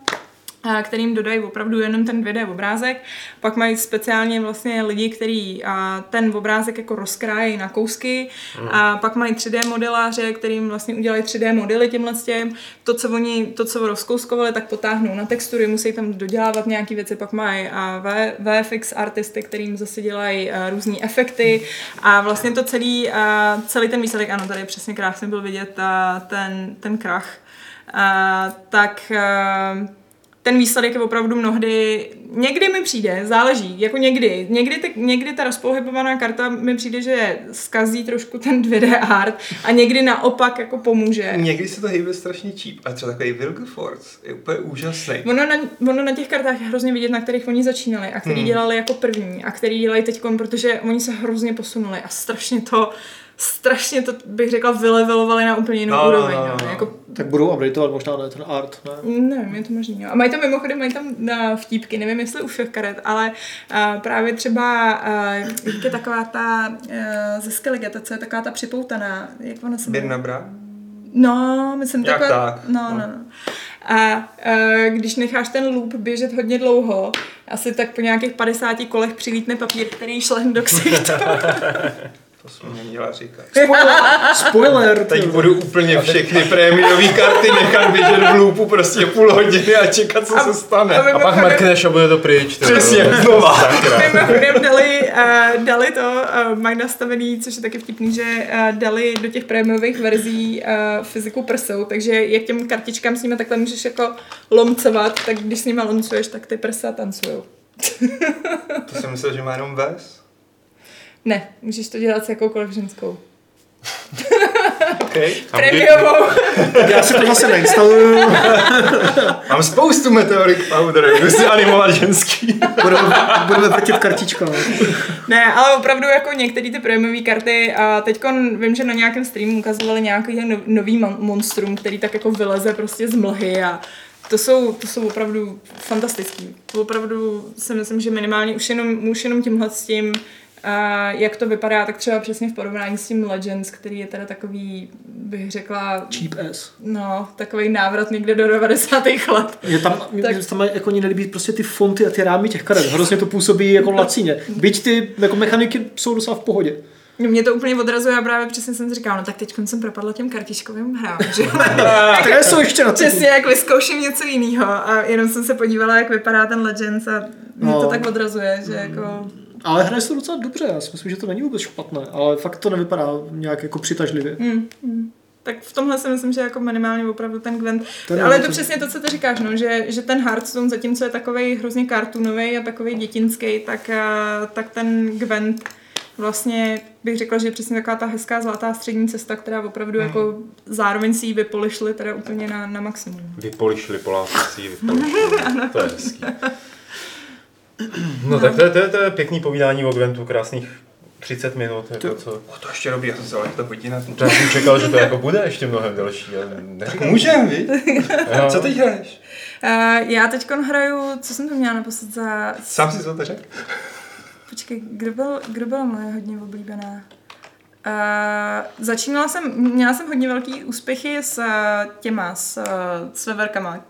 kterým dodají opravdu jenom ten 2D obrázek. Pak mají speciálně vlastně lidi, kteří ten obrázek jako rozkrájí na kousky. Mm. A pak mají 3D modeláře, kterým vlastně udělají 3D modely těmhle těm. To, co oni, to, co rozkouskovali, tak potáhnou na textury, musí tam dodělávat nějaké věci. Pak mají a VFX artisty, kterým zase dělají různé efekty. A vlastně to celý, celý ten výsledek, ano, tady přesně krásně byl vidět ten, ten krach. A, tak ten výsledek je opravdu mnohdy, někdy mi přijde, záleží, jako někdy, někdy, ty, někdy ta rozpohybovaná karta mi přijde, že zkazí trošku ten 2D art a někdy naopak jako pomůže. Někdy se to hýbe strašně cheap a třeba takový Wilgeforce je úplně úžasný. Ono na, ono na těch kartách je hrozně vidět, na kterých oni začínali a který hmm. dělali jako první a který dělají teď, protože oni se hrozně posunuli a strašně to strašně to bych řekla vylevelovali na úplně jinou no, úroveň. No, no, no. Jako... Tak budou updateovat možná ne, ten art, ne? Nevím, je to možný. Jo. A mají tam mimochodem, mají tam na vtípky, nevím jestli u všech karet, ale uh, právě třeba uh, je taková ta uh, ze Skellige, je taková ta připoutaná, jak ona se jmenuje? Bra? No, myslím Jak taková, tak? No, no, no. A uh, když necháš ten loop běžet hodně dlouho, asi tak po nějakých 50 kolech přilítne papír, který šlehne do ksichtu. To jsem neměla říkat. Spoiler! Spoiler Teď budu úplně všechny prémiové karty nechat běžet v loopu prostě půl hodiny a čekat, co a, se stane. A, a pak mrkneš a bude to pryč. Přesně, znova. Mimochodem dali, uh, dali to, uh, mají nastavený, což je taky vtipný, že uh, dali do těch prémiových verzí uh, fyziku prsou, takže jak těm kartičkám s nimi takhle můžeš jako lomcovat, tak když s nimi lomcuješ, tak ty prsa tancujou. to jsem myslel, že má jenom ves. Ne, můžeš to dělat s jakoukoliv ženskou. Okay. Prémiovou. Já si to zase neinstaluju. Mám spoustu Meteoric Powder, jdu si animovat ženský. Budeme, budeme vrtět kartičkama. Ne, ale opravdu jako některé ty prémiové karty a teď vím, že na nějakém streamu ukazovali nějaký no- nový mon- monstrum, který tak jako vyleze prostě z mlhy a to jsou, to jsou opravdu fantastický. To opravdu si myslím, že minimálně už jenom, už jenom tímhle s tím, a jak to vypadá, tak třeba přesně v porovnání s tím Legends, který je teda takový, bych řekla, Cheap ass. no, takový návrat někde do 90. let. Je tam, Tak- tak. tam jako nelíbí prostě ty fonty a ty rámy těch karet. Hrozně to působí jako lacině. Byť ty jako mechaniky jsou docela v pohodě. No, Mě to úplně odrazuje a právě přesně jsem si říkala, no tak teď jsem propadla těm kartičkovým hrám, že? Které jsou ještě na Přesně, jak vyzkouším něco jiného a jenom jsem se podívala, jak vypadá ten Legends a mě No. to tak odrazuje, že jako... Ale hraje se to docela dobře, já si myslím, že to není vůbec špatné, ale fakt to nevypadá nějak jako přitažlivě. Hmm, hmm. Tak v tomhle si myslím, že jako minimálně opravdu ten Gwent. Ten ale je to přesně to, co ty říkáš, no, že, že ten Hearthstone, zatímco je takový hrozně kartunový a takový dětinský, tak, a, tak ten Gwent vlastně bych řekla, že je přesně taková ta hezká zlatá střední cesta, která opravdu jako zároveň si ji vypolišli teda úplně na, na maximum. Vypolišli Poláci si ji vypolišli. to je hezký. No tak to je, to, je, to je pěkný povídání o Gwentu, krásných 30 minut. Jako co. O, to ještě dobrý, já jsem se ale to hodina. To já jsem čekal, že to jako bude ještě mnohem delší. ale neříkám. Můžem, víš? Jo. Co teď hraješ? Uh, já teď hraju, co jsem to měla naposled za... Sám si to to řekl? Počkej, kdo byl, kdo byla moje hodně oblíbená? Uh, začínala jsem, měla jsem hodně velký úspěchy s uh, těma, s, uh, s veverkama. Uh,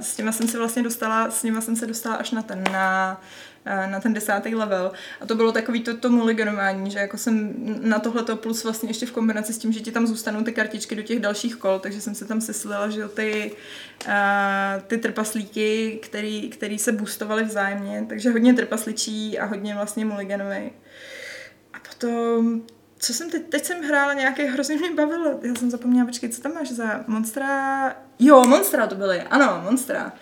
s těma jsem se vlastně dostala, s těma jsem se dostala až na ten, na, uh, na ten desátý level. A to bylo takový to, to mulliganování, že jako jsem na tohleto plus vlastně ještě v kombinaci s tím, že ti tam zůstanou ty kartičky do těch dalších kol, takže jsem se tam seslila, že ty, uh, ty trpaslíky, který, který se boostovaly vzájemně, takže hodně trpasličí a hodně vlastně mulliganový. A potom, co jsem teď, teď jsem hrála nějaké hrozně mě bavilo. Já jsem zapomněla, počkej, co tam máš za Monstra? Jo, Monstra to byly, ano, Monstra.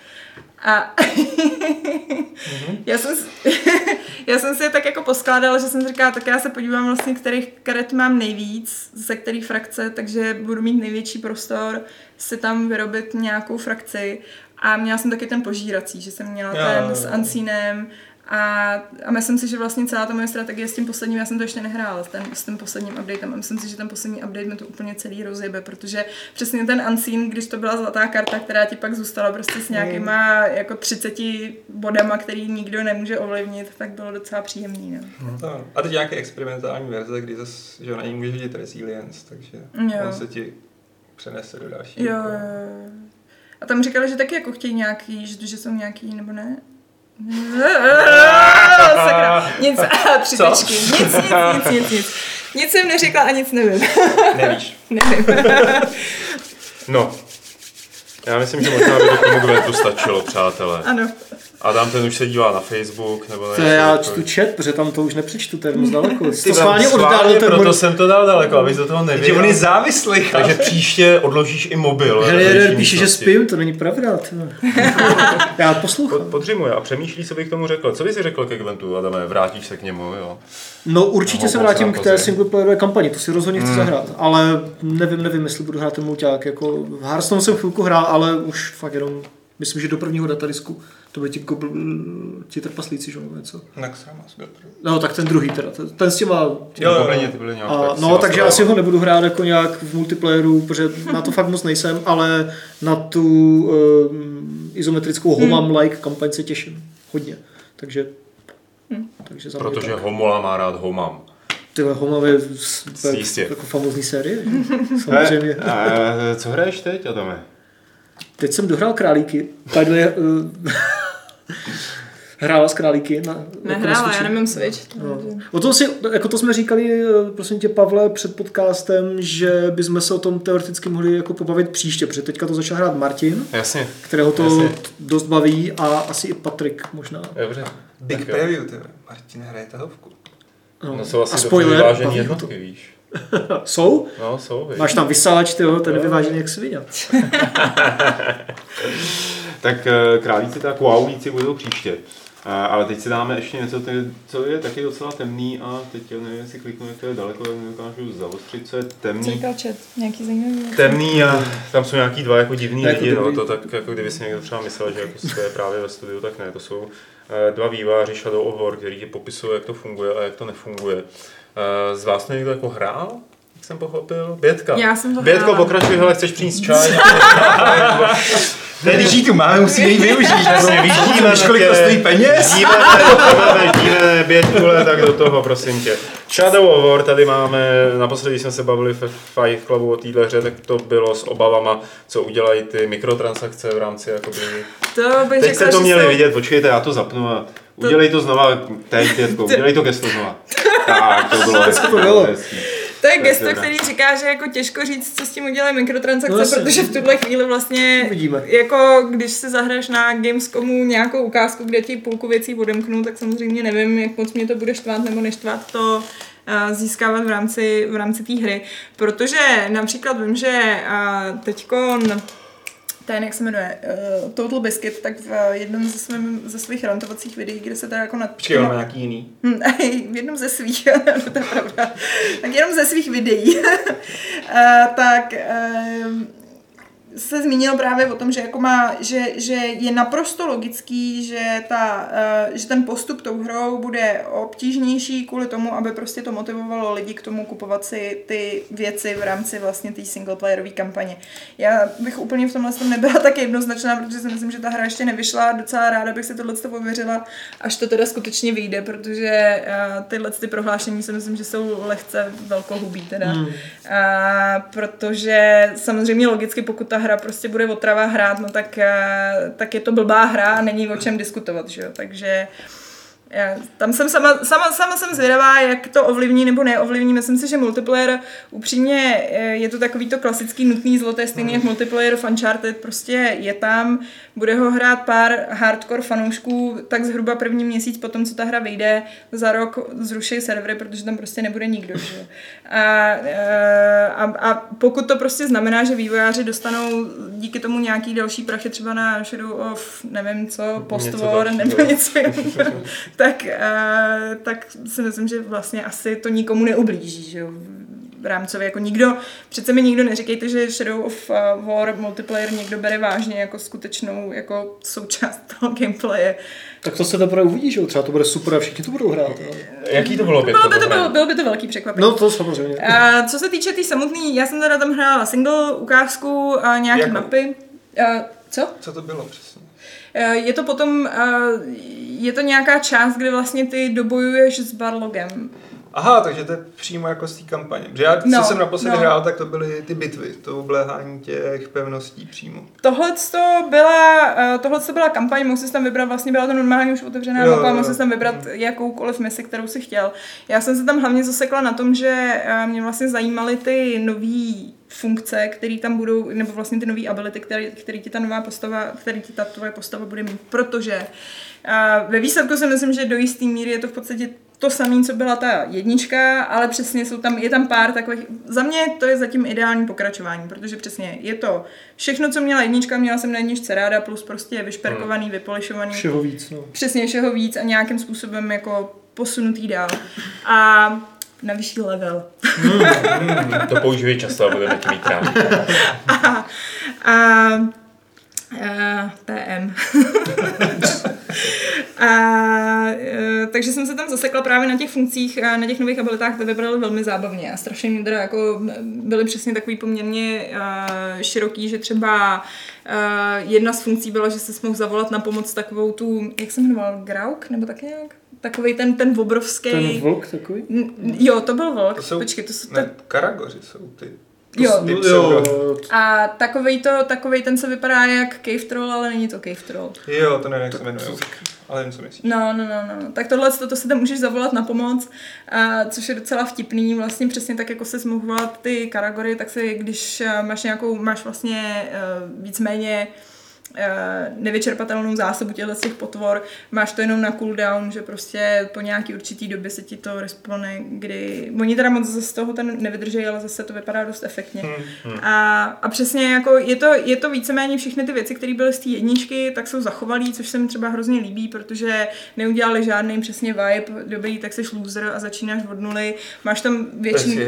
A já, jsem, já jsem si je tak jako poskládala, že jsem říkala, tak já se podívám vlastně, kterých karet mám nejvíc, ze kterých frakce, takže budu mít největší prostor si tam vyrobit nějakou frakci. A měla jsem taky ten požírací, že jsem měla Jo, ten s. Ancínem a, a myslím si, že vlastně celá ta moje strategie s tím posledním, já jsem to ještě nehrála, s, ten, s tím posledním updatem a myslím si, že ten poslední update mi to úplně celý rozjebe, protože přesně ten Unseen, když to byla zlatá karta, která ti pak zůstala prostě s nějakýma jako 30 bodama, který nikdo nemůže ovlivnit, tak bylo docela příjemný. No. To ano. A teď nějaké experimentální verze, kdy zase, že na ní můžeš hodit resilience, takže Jo. on se ti přenese do další. Jo, jo, jo. A tam říkali, že taky jako chtějí nějaký, že, že jsou nějaký, nebo ne? Sakra, nic, tečky, nic, nic, nic, nic, nic. Nic jsem neřekla a nic nevím. Nevíš. nevím. No, já myslím, že možná by to tomu Gwentu stačilo, přátelé. Ano. Adam ten už se dívá na Facebook, nebo na To je, já čtu chat, protože tam to už nepřečtu, to je moc daleko. Ty to Tam schválně oddálil ten proto můj... jsem to dal daleko, abys do toho nevěděl. on je závislý. Takže příště odložíš i mobil. Hele, jeden větší píše, že spím, to není pravda. Já poslouchám. Pod, podřimuje a přemýšlí, co bych k tomu řekl. Co bys si řekl ke Gwentu, Adame? Vrátíš se k němu, jo? No určitě No, se vrátím k té singleplayerové kampani, to si rozhodně chci zahrát, ale nevím, nevím, jestli budu hrát ten mulťák, jako v Hearthstone jsem chvilku hrál, ale už fakt jenom, myslím, že do prvního datadisku, to byli ti, gobl, ti trpaslíci, že nebo něco. Na Xramas byl. No, tak ten druhý teda, ten, ten s těma... Jo, jo, jo. ty byly nějak A, tak no, takže asi ho nebudu hrát jako nějak v multiplayeru, protože na to fakt moc nejsem, ale na tu um, izometrickou homam-like kampaň se těším. Hodně. Takže, takže za mě Protože tak. Homola má rád Homam. Tyhle homam je jako famózní série. že? Samozřejmě. A, a, co hraješ teď, Adame? Teď jsem dohrál králíky. Tady uh, hrála s králíky. Na, jako na Nehrála, Switchi. já nemám Switch. No. O tom si, jako to jsme říkali, eh, prosím tě, Pavle, před podcastem, že bychom se o tom teoreticky mohli jako pobavit příště, protože teďka to začal hrát Martin, Jasně. kterého to Jasně. dost baví a asi i Patrik možná. Dobře. Big Tak preview, ty. Martin hraje tahovku. No jsou asi a dobře spoiler, vyvážený ho jednotky, víš. To. Jsou? No, jsou, víš. Máš tam vysalač, tyjo, ten je Jo. vyvážený jak svině. Tak eh, králíci, tak wow, budou příště. A, ale teď si dáme ještě něco, co je taky docela temný a teď nevím, jestli kliknu, jak to je daleko, tak nedokážu zaostřit, co je temný. Říkal chat, nějaký zajímavý. Temný a tam jsou nějaký dva jako divný jako lidi, no, to tak jako kdyby si někdo třeba myslel, že jako je právě ve studiu, tak ne, to jsou eh, dva výváři Shadow of War, který ti popisují, jak to funguje a jak to nefunguje. Eh, z vás to někdo jako hrál? jsem pochopil. Bětka. Já jsem to Bětko, pokračuj, hele, chceš přinést čaj? Ne, když jí tu máme, musíme ji využít. Jasně, vidíme, kolik to stojí peněz. Díváme, bětkule, tak do toho, prosím tě. Shadow of War, tady máme, naposledy jsme se bavili v Fight Clubu o téhle hře, tak to bylo s obavama, co udělají ty mikrotransakce v rámci jakoby... To bych Teď jste to měli vidět, počkejte, já to zapnu a udělej to znova, teď, Bětko, udělej to gesto znova. Tak, to bylo hezky, to bylo hezky. To je gesto, který říká, že jako těžko říct, co s tím udělají mikrotransakce, no, protože v tuhle chvíli vlastně, Vidíme. jako když se zahraješ na Gamescomu nějakou ukázku, kde ti půlku věcí odemknu, tak samozřejmě nevím, jak moc mě to bude štvát nebo neštvat to eh, získávat v rámci, v rámci té hry. Protože například vím, že teďko ten, jak se jmenuje, uh, Total Biscuit, tak v uh, jednom ze, svým, ze svých rantovacích videí, kde se teda jako nad... Počkej, on má nějaký jiný. Hm, v jednom ze svých, no to je pravda, tak jenom ze svých videí, uh, tak uh, se zmínil právě o tom, že, jako má, že, že je naprosto logický, že, ta, uh, že ten postup tou hrou bude obtížnější kvůli tomu, aby prostě to motivovalo lidi k tomu kupovat si ty věci v rámci vlastně té singleplayerové kampaně. Já bych úplně v tomhle tom nebyla tak jednoznačná, protože si myslím, že ta hra ještě nevyšla. Docela ráda bych si tohle pověřila, až to teda skutečně vyjde, protože uh, tyhle ty prohlášení si myslím, že jsou lehce velkohubý teda. Hmm. Uh, protože samozřejmě logicky, pokud ta hra prostě bude otrava hrát, no tak, eh, tak je to blbá hra a není o čem diskutovat, že jo? Takže já, tam jsem sama, sama, sama jsem zvědavá, jak to ovlivní nebo neovlivní. Myslím si, že multiplayer upřímně eh, je to takový to klasický nutný zlo, to je stejný jak multiplayer v Uncharted, prostě je tam, bude ho hrát pár hardcore fanoušků, tak zhruba první měsíc potom, co ta hra vyjde, za rok zruší servery, protože tam prostě nebude nikdo. Že? A, eh, a, a pokud to prostě znamená, že vývojáři dostanou díky tomu nějaký další prachy třeba na Shadow of, nevím co, Post-War nebo něco tak, uh, tak si myslím, že vlastně asi to nikomu neublíží, že jo rámcově, jako nikdo, přece mi nikdo neříkejte, že Shadow of uh, War multiplayer někdo bere vážně jako skutečnou jako součást toho gameplaye. Tak to se teprve uvidí, že jo? Třeba to bude super a všichni to budou hrát. No. Jaký to bylo? Bylo by to, bylo, bylo by to velký překvapení. No to samozřejmě. A co se týče té tý samotný, já jsem teda tam hrála single ukázku a nějaké jako? mapy. A, co? Co to bylo přesně? Je to potom, je to nějaká část, kde vlastně ty dobojuješ s Barlogem. Aha, takže to je přímo jako z té kampaně. Protože já, no, co jsem naposledy no. hrál, tak to byly ty bitvy, to obléhání těch pevností přímo. Tohle to byla, eh, tohle to byla kampaň, mohl si tam vybrat, vlastně byla to normálně už otevřená mapa, mohl si tam vybrat mm. jakoukoliv misi, kterou si chtěl. Já jsem se tam hlavně zasekla na tom, že eh, mě vlastně zajímaly ty nový funkce, které tam budou, nebo vlastně ty nové ability, které, které ti ta nová postava, které ti ta tvoje postava bude mít, protože a ve výsledku si myslím, že do jisté míry je to v podstatě to samé, co byla ta jednička, ale přesně jsou tam, je tam pár takových, za mě to je zatím ideální pokračování, protože přesně je to všechno, co měla jednička, měla jsem na jedničce ráda, plus prostě vyšperkovaný, hmm. vypolišovaný. Všeho víc, no. Přesně všeho víc a nějakým způsobem jako posunutý dál. A na vyšší level. Hmm, hmm, to používej často a budeme tím mít rád. a, a, a TM. a, e, takže jsem se tam zasekla právě na těch funkcích, a na těch nových abilitách, to vypadaly velmi zábavně a strašně mi teda jako byly přesně takový poměrně uh, široký, že třeba uh, jedna z funkcí byla, že se mohl zavolat na pomoc takovou tu, jak se jmenoval, Grauk, nebo tak nějak? Takový ten, ten obrovský... Ten vlk takový? Jo, to byl vlk. To jsou, Počkej, to jsou... Ne, karagoři jsou ty. Jo, jo. A takovej, to, takovej ten se vypadá jak cave troll, ale není to cave troll. Jo, to nevím, jak se jmenuje. Ale nevím, co myslíš. No, no, no, no. Tak tohle to, to si tam můžeš zavolat na pomoc, a, což je docela vtipný. Vlastně přesně tak, jako se mohl volat ty karagory, tak si, když máš nějakou, máš vlastně uh, víceméně eh, nevyčerpatelnou zásobu těchto těch potvor, máš to jenom na cooldown, že prostě po nějaký určitý době se ti to respawne, kdy oni teda moc z toho ten nevydrží, ale zase to vypadá dost efektně. Hmm. A, a přesně jako je to, je to víceméně všechny ty věci, které byly z té jedničky, tak jsou zachovalý, což se mi třeba hrozně líbí, protože neudělali žádný přesně vibe, dobrý, tak jsi loser a začínáš od nuly. Máš tam většinu...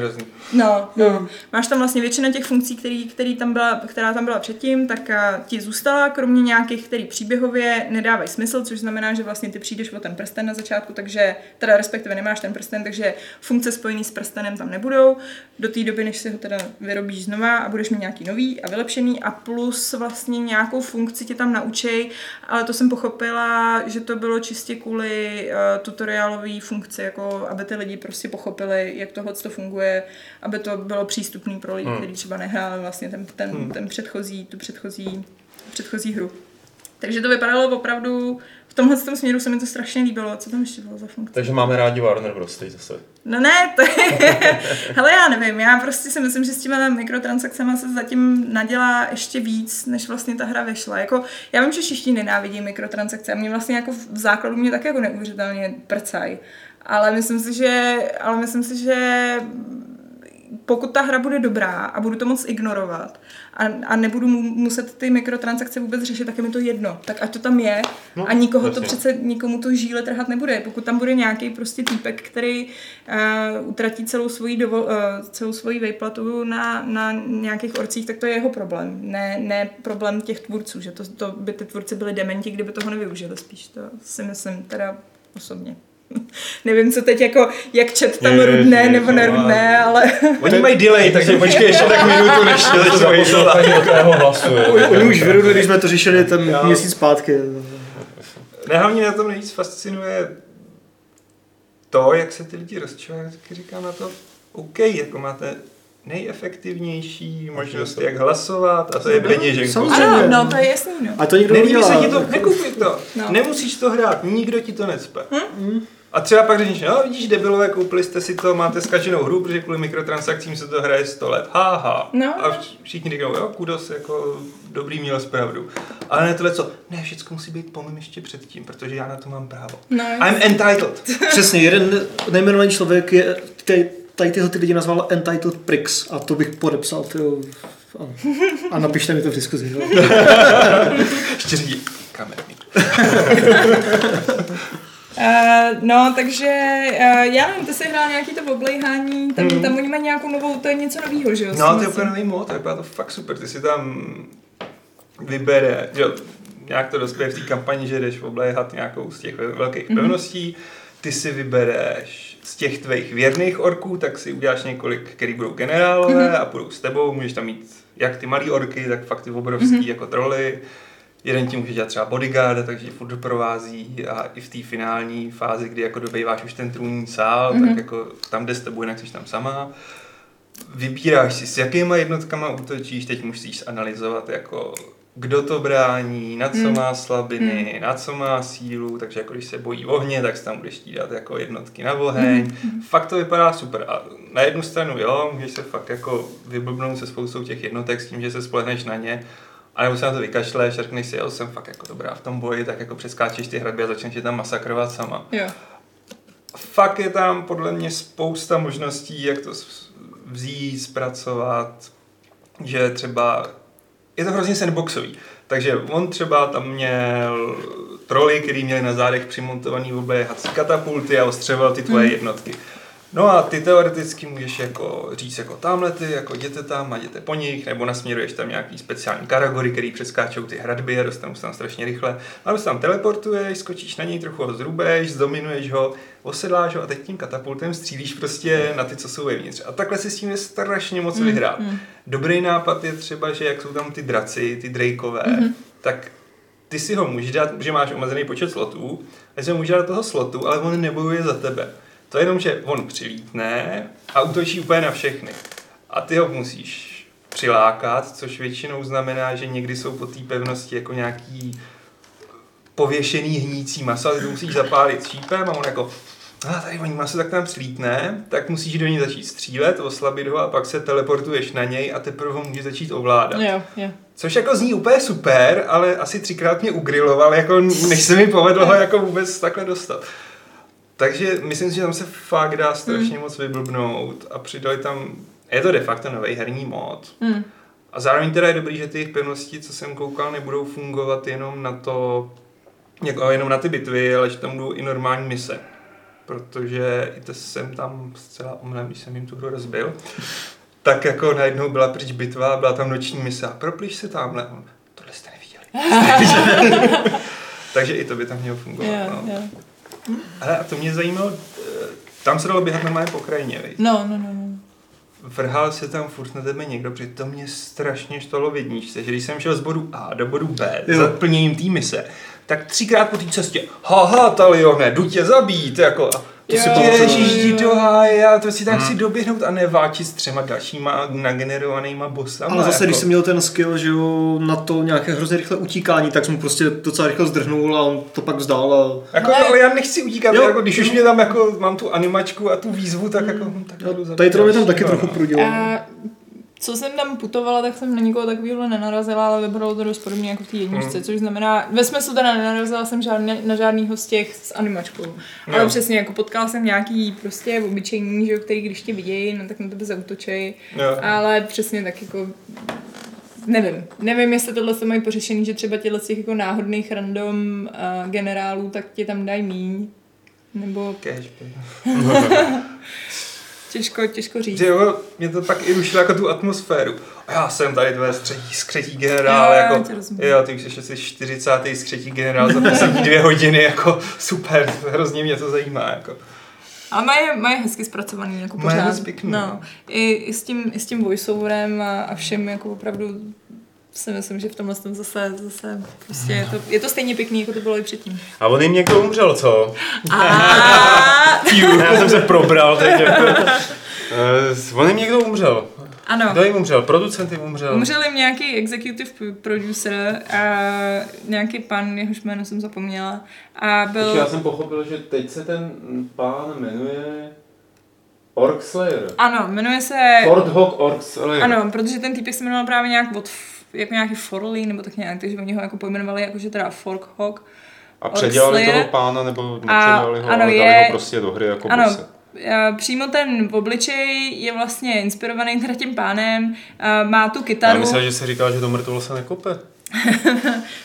No, no. Hmm. Máš tam vlastně většina těch funkcí, který, který tam byla, která tam byla předtím, tak ti zůstala, kromě nějakých, který příběhově nedávají smysl, což znamená, že vlastně ty přijdeš o ten prsten na začátku, takže teda respektive nemáš ten prsten, takže funkce spojené s prstenem tam nebudou do té doby, než si ho teda vyrobíš znova a budeš mít nějaký nový a vylepšený a plus vlastně nějakou funkci tě tam naučej, ale to jsem pochopila, že to bylo čistě kvůli uh, tutoriálové funkci, jako aby ty lidi prostě pochopili, jak tohle to funguje, aby to bylo přístupné pro lidi, hmm. kteří třeba nehráli vlastně ten, ten, hmm. ten předchozí, tu předchozí předchozí hru. Takže to vypadalo opravdu, v tomhle tom směru se mi to strašně líbilo. Co tam ještě bylo za funkce? Takže máme rádi Warner Bros. teď zase. No ne, to je, hele já nevím, já prostě si myslím, že s těmi mikrotransakcemi se zatím nadělá ještě víc, než vlastně ta hra vyšla. Jako, já vím, že všichni nenávidí mikrotransakce a mě vlastně jako v základu mě tak jako neuvěřitelně prcaj. Ale myslím si, že, ale myslím si, že pokud ta hra bude dobrá a budu to moc ignorovat a, a nebudu mu, muset ty mikrotransakce vůbec řešit, tak je mi to jedno. Tak ať to tam je no, a nikoho vlastně. to přece, nikomu to žíle trhat nebude. Pokud tam bude nějaký prostě týpek, který uh, utratí celou svoji, dovo, uh, celou svoji vejplatu na, na nějakých orcích, tak to je jeho problém. Ne, ne problém těch tvůrců, že to, to by ty tvůrci byli dementi, kdyby toho nevyužili spíš. To si myslím teda osobně. Nevím, co teď jako, jak čet tam je, rudné je, nebo nerudné, ale... Oni mají delay, takže počkej ještě tak minutu, než to začnou hlasu. Oni už vyrudli, když jsme to řešili ten jo. měsíc zpátky. Ne, hlavně na tom nejvíc fascinuje to, jak se ty lidi rozčilují, taky říkám na to, OK, jako máte nejefektivnější možnost, jak hlasovat a to je peněženku. Samozřejmě. Ano, no to je jasný. No. A to nikdo Nelíbí se ti to, nekupuj to. No. Nemusíš to hrát, nikdo ti to necpe. Hm? A třeba pak řekneš, no vidíš, debilové, koupili jste si to, máte skaženou hru, protože kvůli mikrotransakcím se to hraje 100 let. Haha. No. A všichni říkají, jo, kudos, jako dobrý měl zpravdu. Ale ne tohle co, ne, všechno musí být po mém ještě předtím, protože já na to mám právo. No, I'm entitled. Přesně, jeden nejmenovaný člověk je, který tady tyhle ty lidi nazval entitled pricks a to bych podepsal, tyjo. A, a napište mi to v diskuzi. Ještě řídí kamerní. Uh, no, takže uh, já nevím, ty jsi hrál nějaký to oblejhání, tam, mm. tam oni mají nějakou novou, to je něco nového, že jo? No, to je úplně nový mod, to je to fakt super, ty si tam vybere, jo, nějak to dospěje v té kampani, že jdeš obléhat nějakou z těch velkých mm. pevností, ty si vybereš z těch tvých věrných orků, tak si uděláš několik, který budou generálové mm. a budou s tebou, můžeš tam mít jak ty malý orky, tak fakt ty obrovský mm. jako troly, jeden tím může dělat třeba bodyguarda, takže furt doprovází a i v té finální fázi, kdy jako dobejváš už ten trůnní sál, mm-hmm. tak mhm. jako tam jde s tebou, jinak jsi tam sama. Vybíráš si, s jakýma jednotkama útočíš, teď musíš analyzovat jako kdo to brání, na co hmm. má slabiny, hmm. na co má sílu, takže jako když se bojí ohně, tak se tam budeš tídat jako jednotky na oheň. Hmm. Fakt to vypadá super. A na jednu stranu jo, můžeš se fakt jako vyblbnout se spoustou těch jednotek s tím, že se spolehneš na ně, a nebo se na to vykašleš, řekneš si, jo, jsem fakt jako dobrá v tom boji, tak jako přeskáčeš ty hradby a začneš je tam masakrovat sama. Jo. Fakt je tam podle mě spousta možností, jak to vzít, zpracovat, že třeba je to hrozně sandboxový. Takže on třeba tam měl troly, který měli na zádech přimontovaný obléhací katapulty a ostřeval ty tvoje mm. jednotky. No a ty teoreticky můžeš jako říct jako tamhle ty, jako jděte tam a jděte po nich, nebo nasměruješ tam nějaký speciální karagory, který přeskáčou ty hradby a dostanou se tam strašně rychle. A se tam teleportuješ, skočíš na něj, trochu ho zrubeš, zdominuješ ho, osedláš ho a teď tím katapultem střílíš prostě na ty, co jsou vevnitř. A takhle si s tím je strašně moc mm, vyhrát. Mm. Dobrý nápad je třeba, že jak jsou tam ty draci, ty drejkové, mm. tak ty si ho můžeš dát, že máš omezený počet slotů, a si ho můžeš dát do toho slotu, ale on nebojuje za tebe. To je jenom, že on přilítne a útočí úplně na všechny. A ty ho musíš přilákat, což většinou znamená, že někdy jsou po té pevnosti jako nějaký pověšený hnící maso, ale ty musíš zapálit šípem a on jako a tady oni se tak tam přilítne, tak musíš do něj začít střílet, oslabit ho a pak se teleportuješ na něj a teprve ho můžeš začít ovládat. Jo, jo. Což jako zní úplně super, ale asi třikrát mě ugriloval, jako než se mi povedlo ho jako vůbec takhle dostat. Takže myslím si, že tam se fakt dá strašně hmm. moc vyblbnout a přidali tam, je to de facto nový herní mod. Hmm. A zároveň teda je dobrý, že ty jejich pevnosti, co jsem koukal, nebudou fungovat jenom na to, jako jenom na ty bitvy, ale že tam budou i normální mise. Protože i to jsem tam zcela omylem, když jsem jim tu hru rozbil, tak jako najednou byla pryč bitva, byla tam noční mise a proplíš se tamhle. Tohle jste neviděli. Takže i to by tam mělo fungovat. Jo, no. jo. Ale a to mě zajímalo, eh, tam se dalo běhat normálně po krajině, viď? No, no, no, no. vrhal se tam furt na tebe někdo, protože to mě strašně štalo v jedničce, že když jsem šel z bodu A do bodu B Jo. za plněním té mise, tak třikrát po té cestě, haha, Talione, jdu tě zabít, jako, a To si Jo, pamatuju. Ježíš, jdi do háje, a to si tak Hmm. si doběhnout a neváčit s třema dalšíma nagenerovanýma bossama. Ale zase, jako. když jsem měl ten skill, že jo, na to nějaké hrozně rychle utíkání, tak jsem mu prostě docela rychle zdrhnul a on to pak vzdal a Jako, Ale- ale já nechci utíkat, Jo. jako, když už mě tam jako, mám tu animačku a tu výzvu, tak jako, hm, tak Hmm. tady to mě tam taky dalšího, trochu no. prudilo. A co jsem tam putovala, tak jsem na nikoho takového nenarazila, ale vypadalo to dost podobně jako v té jedničce, Hmm. což znamená, ve smyslu teda nenarazila jsem žádný, na žádnýho z těch s animačkou. Ale Jo. přesně, jako potkala jsem nějaký prostě obyčejný, že jo, který když tě vidějí, no tak na tebe zautočej. Jo. Ale přesně tak jako Nevím. Nevím, jestli tohle to mají pořešený, že třeba těchto z těch jako náhodných random uh, generálů, tak tě tam dají míň. Nebo Cash, těžko, těžko říct. Že jo, mě to pak i rušilo jako tu atmosféru. A já jsem tady tvé skřetí, skřetí generál, Jo, já jako, jo, ty už jsi asi 40. skřetí generál za poslední dvě hodiny, jako super, hrozně mě to zajímá, jako. Ale mají, mají hezky zpracovaný, jako Mají pořád. moc pěkný, no. I, i, s tím, I s tím voiceoverem a, a všem, jako opravdu si myslím, že v tomhle tom zase, zase prostě je to, je to stejně pěkný, jako to bylo i předtím. A on jim někdo umřel, co? A Já jsem se probral teď. Uh, on jim někdo umřel. ano, Kdo jim umřel? Producent jim umřel. umřel jim nějaký executive producer a nějaký pan, jehož jméno jsem zapomněla. A byl... Já jsem pochopil, že teď se ten pán jmenuje Orc Slayer. Ano, jmenuje se... Fort Hawk Orc Slayer. Ano, protože ten týpek se jmenoval právě nějak od jako nějaký Forley, nebo tak nějak, takže oni ho jako pojmenovali jako, že teda Forkhawk. A předělali toho pána, nebo nepředělali ho, ano, ale dali je- ho prostě do hry jako Ano, bose. eh, přímo ten obličej je vlastně inspirovaný teda tím pánem, eh, má tu Já kytaru. myslel, že se říká, že to mrtvolo se nekope.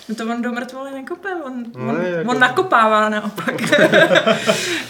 No to on do mrtvoly nekope, on, No, on, jako- on nakopává naopak.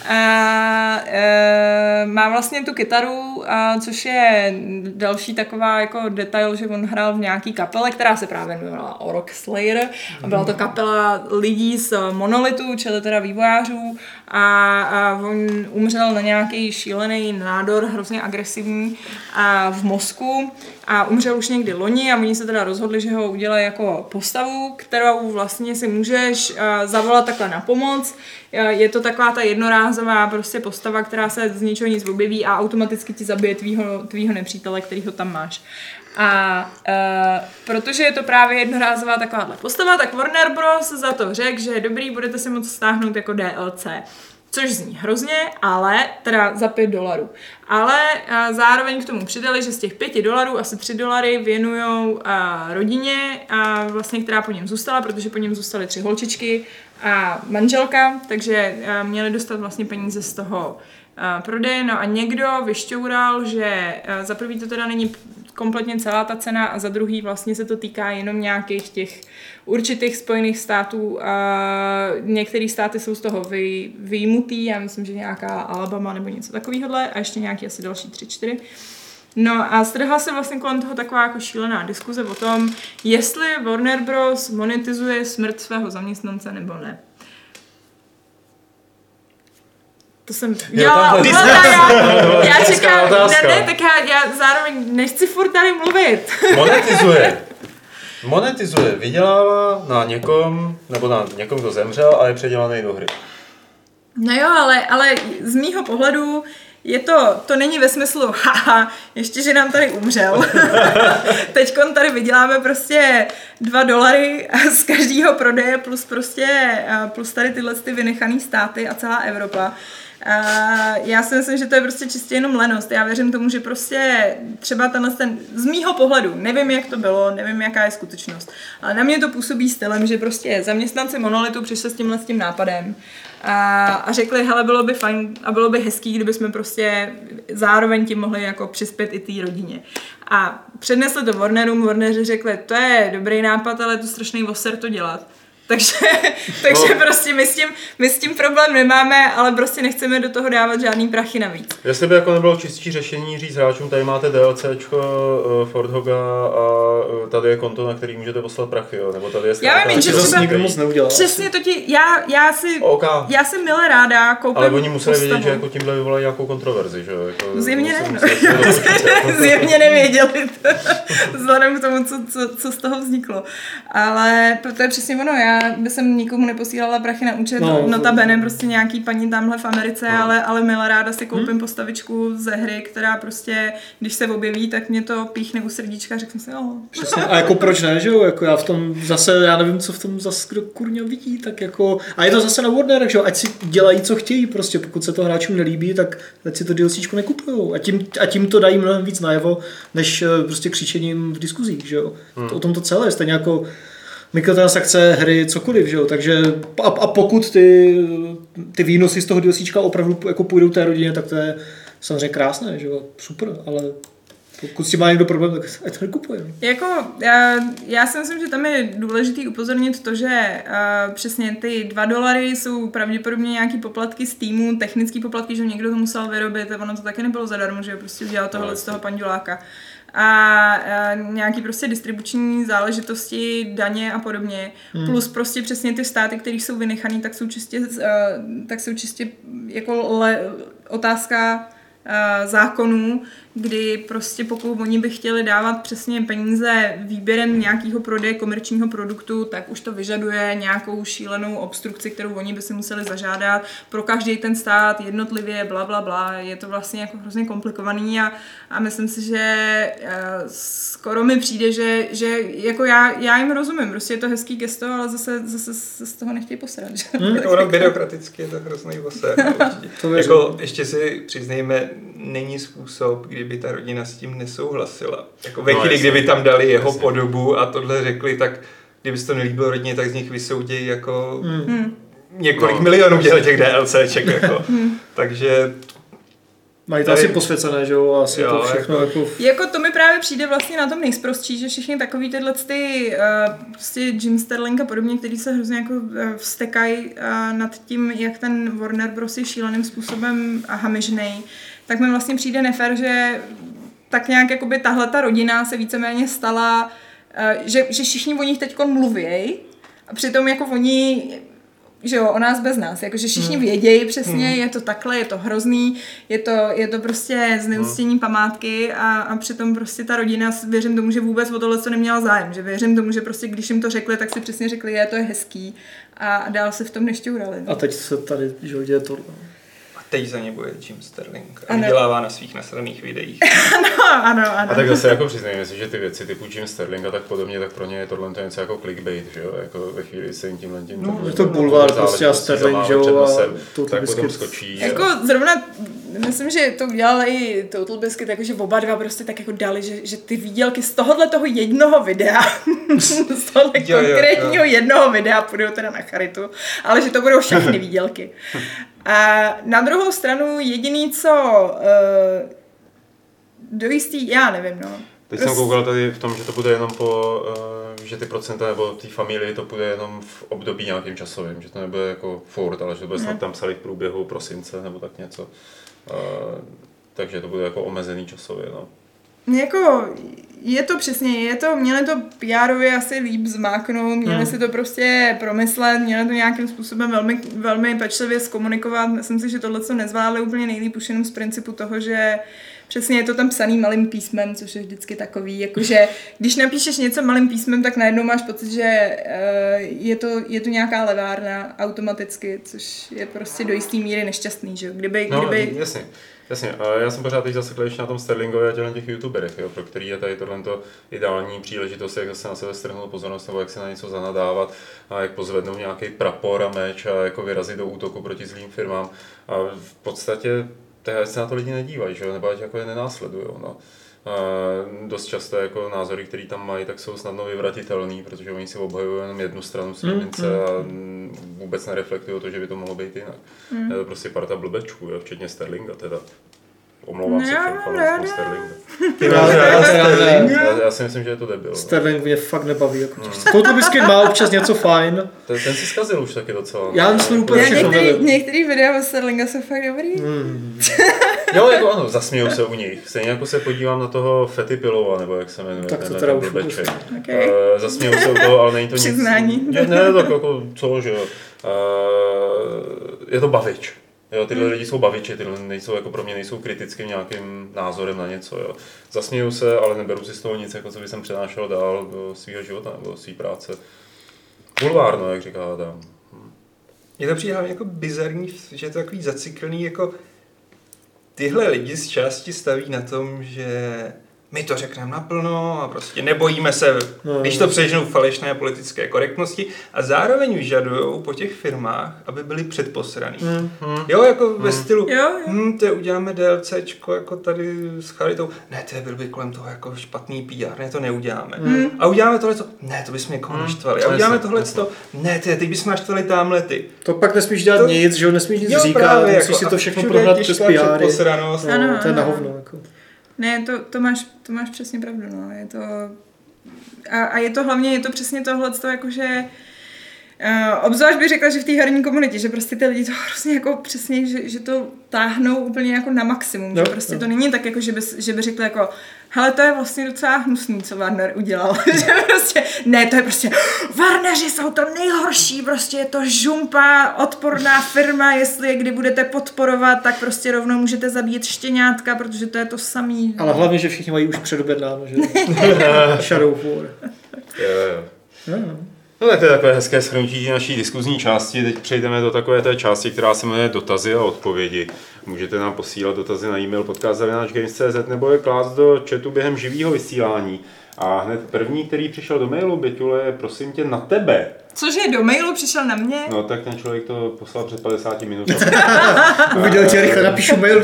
a, e, má vlastně tu kytaru, a, což je další taková jako detail, že on hrál v nějaký kapele, která se právě jmenovala Orc Slayer. A byla to kapela lidí z Monolitu, čili teda vývojářů. A, a on umřel na nějaký šílený nádor, hrozně agresivní a v mozku a umřel už někdy loni a oni se teda rozhodli, že ho udělají jako postavu, kterou vlastně si můžeš eh, zavolat takhle na pomoc. Eh, Je to taková ta jednorázová prostě postava, která se z ničeho nic objeví a automaticky ti zabije tvýho, tvýho nepřítele, kterýho tam máš. A uh, protože je to právě jednorázová takováhle postava, tak Warner Bros. za to řekl, že dobrý, budete si moct stáhnout jako DLC. Což zní hrozně, ale teda za 5 dolarů. Ale a zároveň k tomu přidali, že z těch 5 dolarů asi 3 dolary věnují rodině, a vlastně, která po něm zůstala, protože po něm zůstaly tři holčičky a manželka, takže měli dostat vlastně peníze z toho prodeje. No a někdo vyšťoural, že a, za prvý to teda není kompletně celá ta cena a za druhý vlastně se to týká jenom nějakých těch určitých spojených států a některé státy jsou z toho vy, vyjmutý, já myslím, že nějaká Alabama nebo něco takového a ještě nějaký asi další tři, čtyři. No a strhla se vlastně kolem toho taková jako šílená diskuze o tom, jestli Warner Bros. monetizuje smrt svého zaměstnance nebo ne. To jsem... Jo, jo já, já čekám, ne, otázka. ne, tak já, já zároveň nechci furt tady mluvit. Monetizuje. Monetizuje, vydělává na někom, nebo na někom, kdo zemřel a je předělaný do hry. No jo, ale, ale z mýho pohledu je to, to není ve smyslu, haha, ještě, že nám tady umřel. Teď tady vyděláme prostě dva dolary z každého prodeje plus prostě, plus tady tyhle ty vynechané státy a celá Evropa. A já si myslím, že to je prostě čistě jenom lenost. Já věřím tomu, že prostě třeba tenhle ten, z mýho pohledu, nevím, jak to bylo, nevím, jaká je skutečnost, ale na mě to působí stylem, že prostě zaměstnanci Monolitu přišli s tímhle s tím nápadem a, a řekli, hele, bylo by fajn a bylo by hezký, kdyby jsme prostě zároveň tím mohli jako přispět i té rodině. A přednesli to Warnerům, Warneri řekli, to je dobrý nápad, ale je to strašný voser to dělat. Takže, takže no. prostě my s, tím, my s tím problém nemáme, ale prostě nechceme do toho dávat žádný prachy navíc. Jestli by jako nebylo čistší řešení říct hráčům, tady máte DLCčko uh, Ford Hoga a uh, tady je konto, na který můžete poslat prachy, jo? nebo tady je Já vím, že to nikdo moc neudělal. Přesně to ti, já, já si, OK. já si milé ráda koupím Ale oni museli postavu. vědět, že jako tímhle vyvolají nějakou kontroverzi, že jo? Jako, Zjevně musím ne, no. Zjevně nevěděli to, vzhledem k tomu, co, co, co, z toho vzniklo. Ale to je přesně ono, já bych jsem nikomu neposílala prachy na účet, No, no, notabene prostě nějaký paní tamhle v Americe, No. ale, ale milá ráda si koupím postavičku ze hry, která prostě, když se objeví, tak mě to píchne u srdíčka řeknu si, jo, Přesně. A jako proč ne, že jo? Jako já v tom zase, já nevím, co v tom zase kdo kurňa vidí, tak jako... A je to zase na Warnerech, že jo? Ať si dělají, co chtějí, prostě pokud se to hráčům nelíbí, tak ať si to DLCčko nekupujou. A tím, a tím to dají mnohem víc najevo, než eh, prostě křičením v diskuzích, že jo? Hmm. To, o tom to celé je, stejně jako mikrotransakce, hry, cokoliv, že jo? Takže a, a pokud ty, ty výnosy z toho DLCčka opravdu jako půjdou té rodině, tak to je samozřejmě krásné, že jo? Super, ale pokud s tím má někdo problém, tak ať to nekupuje. Jako, já, já si myslím, že tam je důležitý upozornit to, že uh, přesně ty dva dolary jsou pravděpodobně nějaký poplatky z týmu, technický poplatky, že někdo to musel vyrobit, a ono to taky nebylo zadarmo, že prostě udělal tohle z toho panduláka. A uh, nějaký prostě distribuční záležitosti, daně a podobně. Hmm. Plus prostě přesně ty státy, které jsou vynechané, tak jsou čistě, uh, tak jsou čistě jako le, otázka uh, zákonů, kdy prostě pokud oni by chtěli dávat přesně peníze výběrem nějakého prodeje komerčního produktu, tak už to vyžaduje nějakou šílenou obstrukci, kterou oni by si museli zažádat pro každý ten stát jednotlivě, bla, bla, bla. Je to vlastně jako hrozně komplikovaný a, a myslím si, že uh, skoro mi přijde, že, že jako já, já jim rozumím, prostě je to hezký gesto, ale zase, zase se z toho nechtějí posrat. Že? Hmm. Jako ono byrokraticky je to hrozný voser. no, jako, ještě si přiznejme, není způsob, kdyby ta rodina s tím nesouhlasila. Jako ve No, chvíli, kdyby tam dali jeho Jasně. podobu a tohle řekli, tak kdyby se to nelíbilo rodině, tak z nich vysoudějí jako Hmm. Hmm. několik No. milionů dělat těch DLCček. Jako. Hmm. Takže Mají to Tady- asi posvěcené, že jo, asi Jo, to všechno jako... jako Jako to mi právě přijde vlastně na tom nejsprostší, že všichni takový tyhle ty uh, prostě Jim Sterling a podobně, který se hrozně jako uh, vstekají uh, nad tím, jak ten Warner Bros. je šíleným způsobem a hamižnej, tak mi vlastně přijde nefér, že tak nějak jakoby tahle ta rodina se víceméně stala, uh, že, že všichni o nich teď mluvějí a přitom jako oni že jo, o nás bez nás, jakože všichni Hmm. vědějí přesně, je to takhle, je to hrozný, je to, je to prostě zneuctění památky a, a přitom prostě ta rodina, věřím tomu, že vůbec o tohle co neměla zájem, že věřím tomu, že prostě když jim to řekli, tak si přesně řekli, je, to je hezký a dál se v tom nešťourali. A teď se tady, že jo, děje tohle. Teď za ně bude Jim Sterling a Ano. vydělává na svých nasraných videích. ano, ano, ano. A tak zase jako přiznejme si, že ty věci typu Jim Sterling a tak podobně, tak pro ně je tohle to něco jako clickbait, že jo? Jako ve chvíli se jim tímhle tím... No, je to bulvár prostě a Sterling, že jo, a tak potom skočí. Jako zrovna, myslím, že to udělal i Total Biscuit, jakože oba dva prostě tak jako dali, že, že ty výdělky z tohohle toho jednoho videa, z tohohle Jo, jo, jo. konkrétního jednoho videa půjdou teda na charitu, ale že to budou všechny výdělky. A na druhou stranu jediný, co uh, do jistý, já nevím, no. Teď jsem koukal tady v tom, že to bude jenom po, uh, že ty procenta nebo té familii to bude jenom v období nějakým časovým, že to nebude jako furt, ale že to bude snad tam psali v průběhu prosince nebo tak něco. Uh, takže to bude jako omezený časově, no. Jako, je to přesně, je to, měli to pr asi líp zmáknout, měli Hmm. si to prostě promyslet, měli to nějakým způsobem velmi, velmi pečlivě zkomunikovat. Myslím si, že tohle co nezvládli úplně nejlíp už jenom z principu toho, že Přesně je to tam psaný malým písmem, což je vždycky takový, jakože když napíšeš něco malým písmem, tak najednou máš pocit, že uh, je, to, je to nějaká levárna automaticky, což je prostě do jistý míry nešťastný, že jo? Kdyby, No, kdyby, jasně. Jasně, a já jsem pořád teď ještě na tom Sterlingově a těch youtuberech, jo, pro který je tady tohle ideální příležitost, jak se na sebe strhnout pozornost nebo jak se na něco zanadávat a jak pozvednout nějaký prapor a meč a jako vyrazit do útoku proti zlým firmám. A v podstatě té se na to lidi nedívají, že jo, nebo ať jako je nenásledují. No. A dost často jako názory, které tam mají, tak jsou snadno vyvratitelný, protože oni si obhajují jenom jednu stranu svým mince a mm, vůbec nereflektují to, že by to mohlo být jinak. Je to prostě parta blbečků, jo, včetně Sterlinga teda. Omlouvám No se já všem fanouškům. Sterlinga. Sterling? Já, já si myslím, že je to debil. no. Sterling mě fakt nebaví. Jako těžce. Toto má občas něco fajn. Ten, ten si zkazil už taky docela. Já myslím úplně já všechno některý, některý videa o Sterlinga jsou fakt dobrý. Hmm. Jo, jako ano, zasměju se u nich. Stejně jako se podívám na toho Fety Pilova, nebo jak se jmenuje. Tak to teda už. Okay. Uh, zasměju se u toho, ale není to nic. Přiznání. Ne, ne, tak jako co, že jo. Uh, je to bavič. Jo, tyhle Hmm. lidi jsou baviči, tyhle nejsou, jako pro mě nejsou kritickým nějakým názorem na něco. Jo. Zasměju se, ale neberu si z toho nic, jako co by jsem přenášel dál do svého života nebo do své práce. Bulvárno, jak říká Adam. Je to přijde jako bizarní, že je to takový zacyklený, jako tyhle lidi z části staví na tom, že my to řekneme naplno a prostě nebojíme se, No. když to přežnou falešné politické korektnosti a zároveň vyžadují po těch firmách, aby byli předposraný. Hmm. Jo, jako ve stylu, Jo, jo. hm, to uděláme DLCčko jako tady s charitou. Ne, to je byl by kolem toho jako špatný PR, ne, to neuděláme. Hmm. A uděláme tohle, ne, to bychom někoho Hmm. naštvali. A uděláme tohle, jasně. ne, ty, teď bychom naštvali tamhle ty. To pak nesmíš dělat To- nic, že jo, nesmíš nic Jo, říkat, právě, musíš jako, si to všechno prohnat přes PR. No, to je na hovno. Jako. Ne, to, to, máš, to máš přesně pravdu, no. Je to... A, a je to hlavně, je to přesně tohle, to jakože... Uh, obzvlášť bych řekla, že v té herní komunitě, že prostě ty lidi to hrozně jako přesně, že, že to táhnou úplně jako na maximum, Jo, že prostě jo. to není tak jako, že by, že by řekli jako hele, to je vlastně docela hnusný, co Warner udělal, že prostě, ne, to je prostě, Warneri jsou to nejhorší, prostě je to žumpa, odporná firma, jestli je kdy budete podporovat, tak prostě rovnou můžete zabít štěňátka, protože to je to samý. Ale hlavně, že všichni mají už předobědnáno, že. Shadow of War. Jo, jo. Jo, jo. No tak to je takové hezké shrnutí naší diskuzní části. Teď přejdeme do takové té části, která se jmenuje dotazy a odpovědi. Můžete nám posílat dotazy na e-mail podcast.games.cz nebo je klást do chatu během živého vysílání. A hned první, který přišel do mailu, Běťule, je prosím tě na tebe. Cože, do mailu přišel na mě? No tak ten člověk to poslal před 50 minutami. Uviděl tě, rychle napíšu mail,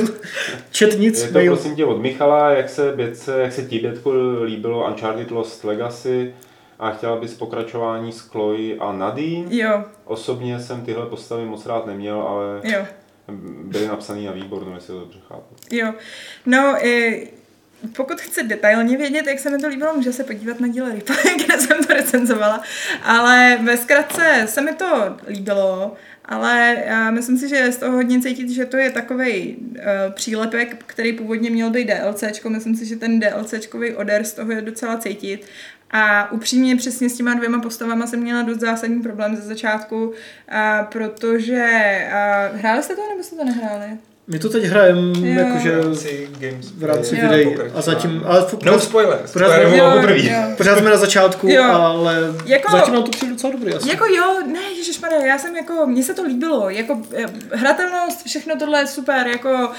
chat nic, Je to mail. prosím tě od Michala, jak se, Bětce, jak se ti Bětko líbilo Uncharted Lost Legacy a chtěla bys pokračování s Chloe a Nadine. Jo, Osobně jsem tyhle postavy moc rád neměl, ale jo. byly napsaný na výbornou, jestli to dobře chápu. Jo, no, e, pokud chce detailně vědět, jak se mi to líbilo, může se podívat na díl Replay, kde jsem to recenzovala, ale ve zkratce se mi to líbilo, ale já myslím si, že je z toho hodně cítit, že to je takový uh, přílepek, který původně měl být DLCčko, myslím si, že ten DLCčkový oder z toho je docela cítit a upřímně přesně s těma dvěma postavama jsem měla dost zásadní problém ze začátku, a protože a, hráli jste to nebo jste to nehráli? My to teď hrajeme, jakože v rámci Games v rámci Jo. videí a zatím, ale f- No spoilers, Pořád Jo, poprvé. jo. pořád jsme na začátku, Jo. ale Jako- zatím nám to přijde docela dobrý asi. Jako jo, ne, ježišmarja, já jsem jako, mně se to líbilo, jako eh, hratelnost, všechno tohle je super, jako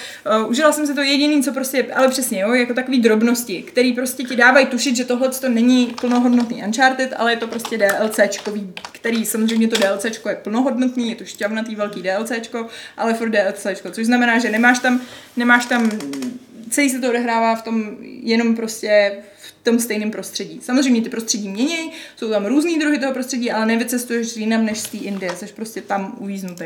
uh, užila jsem si to jediný, co prostě, ale přesně, jo, jako takový drobnosti, který prostě ti dávají tušit, že tohle to není plnohodnotný Uncharted, ale je to prostě DLCčkový, který samozřejmě to DLCčko je plnohodnotný, je to šťavnatý velký DLCčko, ale furt DLCčko, což znamená, že nemáš tam, nemáš tam, celý se to odehrává v tom jenom prostě v tom stejném prostředí. Samozřejmě ty prostředí mění, jsou tam různý druhy toho prostředí, ale nevycestuješ jinam než z té Indie, jsi prostě tam uvíznutý.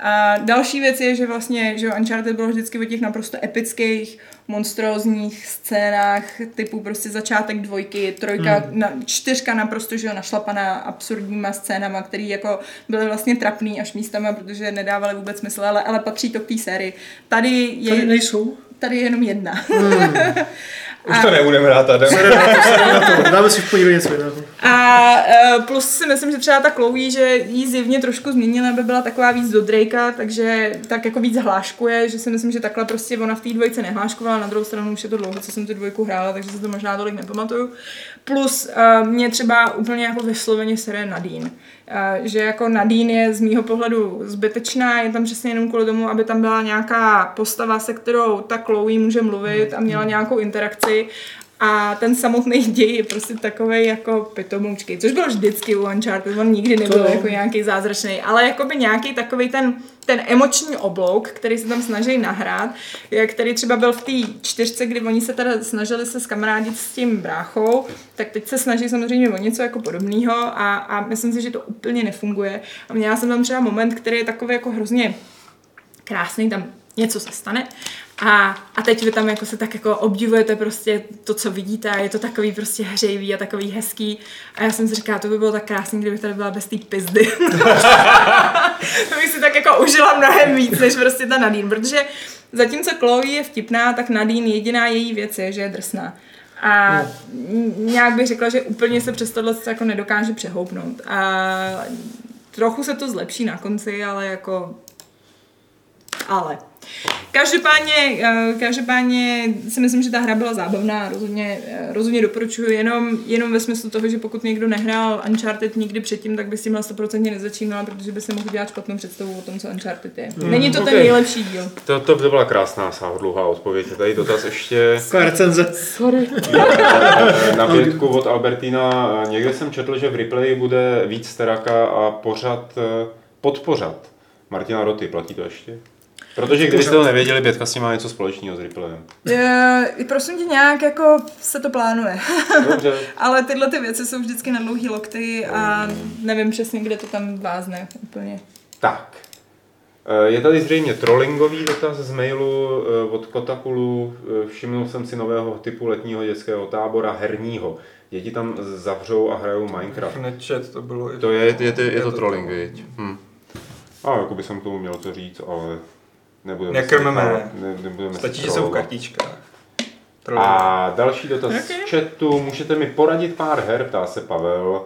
A další věc je, že vlastně, že Uncharted bylo vždycky o těch naprosto epických, monstrózních scénách, typu prostě začátek dvojky, trojka, hmm. na, čtyřka naprosto, že jo, našlapaná absurdníma scénama, který jako byly vlastně trapný až místama, protože nedávaly vůbec smysl, ale, ale patří to k té sérii. Tady je... Tady nejsou. Tady je jenom jedna. Už to nebudeme hrát, Adam. Na to, dáme si v pondělí něco jiného. A uh, plus si myslím, že třeba ta Chloe, že jí zjevně trošku změnila, aby byla taková víc do Drakea, takže tak jako víc hláškuje, že si myslím, že takhle prostě ona v té dvojce nehláškovala, na druhou stranu už je to dlouho, co jsem tu dvojku hrála, takže se to možná tolik nepamatuju. Plus uh, mě třeba úplně jako vysloveně sere Nadine. Že jako Nadine je z mýho pohledu zbytečná, je tam přesně jenom kvůli tomu, aby tam byla nějaká postava, se kterou ta Chloe může mluvit a měla nějakou interakci a ten samotný děj je prostě takový jako pitomoučký, což byl vždycky u Uncharted, on nikdy nebyl To- jako nějaký zázračný, ale jakoby nějaký takový ten, ten emoční oblouk, který se tam snaží nahrát, který třeba byl v té čtyřce, kdy oni se teda snažili se skamarádit s tím bráchou, tak teď se snaží samozřejmě o něco jako podobného a, a myslím si, že to úplně nefunguje. A měla jsem tam třeba moment, který je takový jako hrozně krásný, tam něco se stane a, a teď vy tam jako se tak jako obdivujete prostě to, co vidíte a je to takový prostě hřejivý a takový hezký a já jsem si říkala, to by bylo tak krásný, kdybych tady byla bez té pizdy. to bych si tak jako užila mnohem víc, než prostě ta Nadine, protože zatímco Chloe je vtipná, tak Nadine jediná její věc je, že je drsná. A n- nějak bych řekla, že úplně se přes tohle jako nedokáže přehoupnout. A trochu se to zlepší na konci, ale jako ale. Každopádně, eh, každopádně si myslím, že ta hra byla zábavná, rozhodně, eh, rozhodně doporučuji, jenom, jenom ve smyslu toho, že pokud někdo nehrál Uncharted nikdy předtím, tak by s tím 100% nezačínal, protože by si mohl dělat špatnou představu o tom, co Uncharted je. Není to ten ok. nejlepší díl. To, to, to byla krásná sáhodlouhá odpověď. Je Tady dotaz ještě recenze. Sorry. eh, na pětku od Albertina. Někde jsem četl, že v replay bude víc teraka a pořad, podpořad Martina Roty. Platí to ještě? Protože kdybyste to nevěděli, Bětka s tím má něco společného s replayem. Je, prosím tě, nějak jako se to plánuje. Dobře. Ale tyhle ty věci jsou vždycky na dlouhý lokty a nevím přesně, kde to tam vázne úplně. Tak. Eh, Je tady zřejmě trollingový dotaz z mailu eh, od Kotakulu. Eh, Všimnul jsem si nového typu letního dětského tábora herního. Děti tam zavřou a hrajou Minecraft. Nečet, to bylo... i- To je, je, je, je to to trolling, viď? Hm. A jako by jsem k tomu měl co říct, ale nebudeme Nekrmeme. ne, nebudeme se Stačí, že jsou v trolovat. kartičkách. A další dotaz Ok. z chatu. Můžete mi poradit pár her, ptá se Pavel,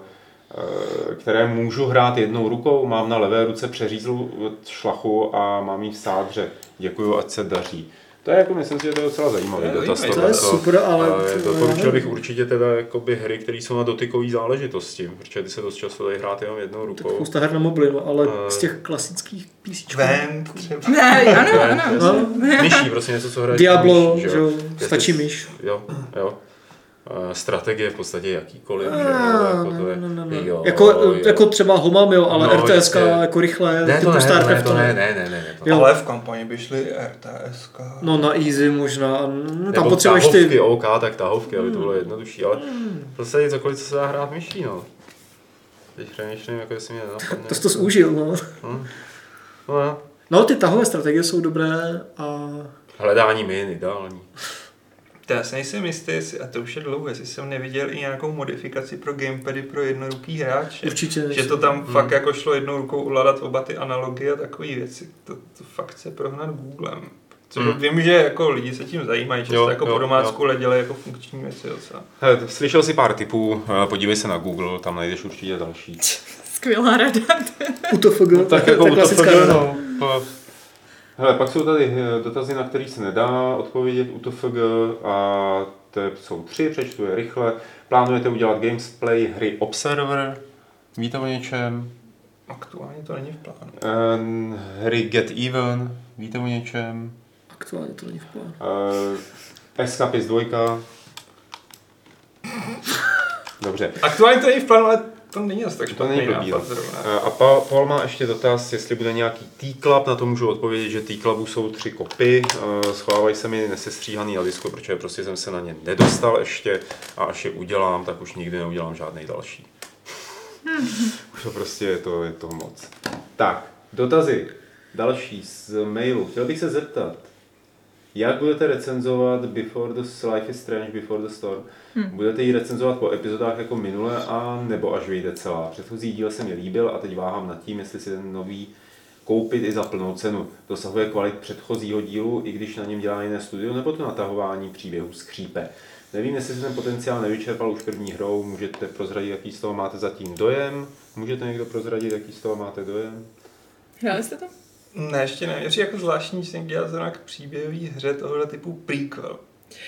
eh, které můžu hrát jednou rukou. Mám na levé ruce přeřízlou šlachu a mám ji v sádře. Děkuju, ať se daří. To je jako, myslím si, že to je docela zajímavý To je dotaz. zajímavý. To je super, ale... Doporučil bych určitě teda jakoby hry, které jsou na dotykové záležitosti, protože ty se dost často dají hrát jenom jednou Tak rukou. spousta her na mobily, no, ale Eh. z těch klasických PC. Vent třeba. Ne, ano, ano. No, Myší, prostě něco, co hraje. Diablo, myší, že jo, stačí to- myš. Jo, jo. Eh, Strategie v podstatě jakýkoliv, že jo, Ah, jako to je, ne, ne, ne, ne. jo, Jako, jo. jako třeba Homam, jo, ale No, RTS jako rychle, ne, to typu ne, to ne, StarCraft to ne, ne, ne, ne, ne, to. Ale v kampani by šly RTSK. No na easy možná, no, tam potřebuješ tahovky, ty... OK, tak tahovky, aby to bylo jednodušší, ale prostě cokoliv, co se dá hrát myší, no. Teď přemýšlím, jako jestli mě nenapadne. To jsi to zúžil, no. Hm. No, jo. No ty tahové strategie jsou dobré a... Hledání min, ideální. To já si nejsem jistý, jestli, a to už je dlouho, jestli jsem neviděl i nějakou modifikaci pro gamepady pro jednoruký hráče. Určitě. Že to tam hmm. fakt jako šlo jednou rukou ovládat oba ty analogie a takové věci. To, to fakt chce prohnat Googlem. Co Hmm. Vím, že jako lidi se tím zajímají, že Jo, se jako jo, po domácku ale dělají jako funkční věci docela. Hele, slyšel si pár tipů, eh, podívej se na Google, tam najdeš určitě další. Skvělá rada. UTFG, No, tak jako ta u klasická TFG, rada. no. Hele, pak jsou tady eh, dotazy, na které se nedá odpovědět u TFG a to jsou tři, přečtu je rychle. Plánujete udělat gamesplay hry Observer? Víte o něčem? Aktuálně to není v plánu. Eh, hry Get Even? Víte o něčem? Aktuálně to není v plánu. Uh, Escapist 2? Dobře. Aktuálně to není v plánu, ale to není asi tak To špatný není blbý. nápad no. zrovna. Eh, A Pa- Paul má ještě dotaz, jestli bude nějaký T-Club, na to můžu odpovědět, že T-Clubu jsou tři kopy, eh, schovávají se mi nesestříhaný na disku, protože prostě jsem se na ně nedostal ještě a až je udělám, tak už nikdy neudělám žádný další. Už to prostě je to, je to moc. Tak, dotazy. Další z mailu. Chtěl bych se zeptat, jak budete recenzovat Before the Life is Strange, Before the Storm? Hmm. Budete ji recenzovat po epizodách jako minule a nebo až vyjde celá? Předchozí díl se mi líbil a teď váhám nad tím, jestli si ten nový koupit i za plnou cenu. Dosahuje kvalit předchozího dílu, i když na něm dělá jiné studio, nebo to natahování příběhu skřípe. Nevím, jestli se ten potenciál nevyčerpal už první hrou, můžete prozradit, jaký z toho máte zatím dojem? Můžete někdo prozradit, jaký z toho máte dojem? Hráli jste to? Ne, ještě ne. Je to jako zvláštní, že jsem dělal zrovna k příběhový hře tohohle typu prequel.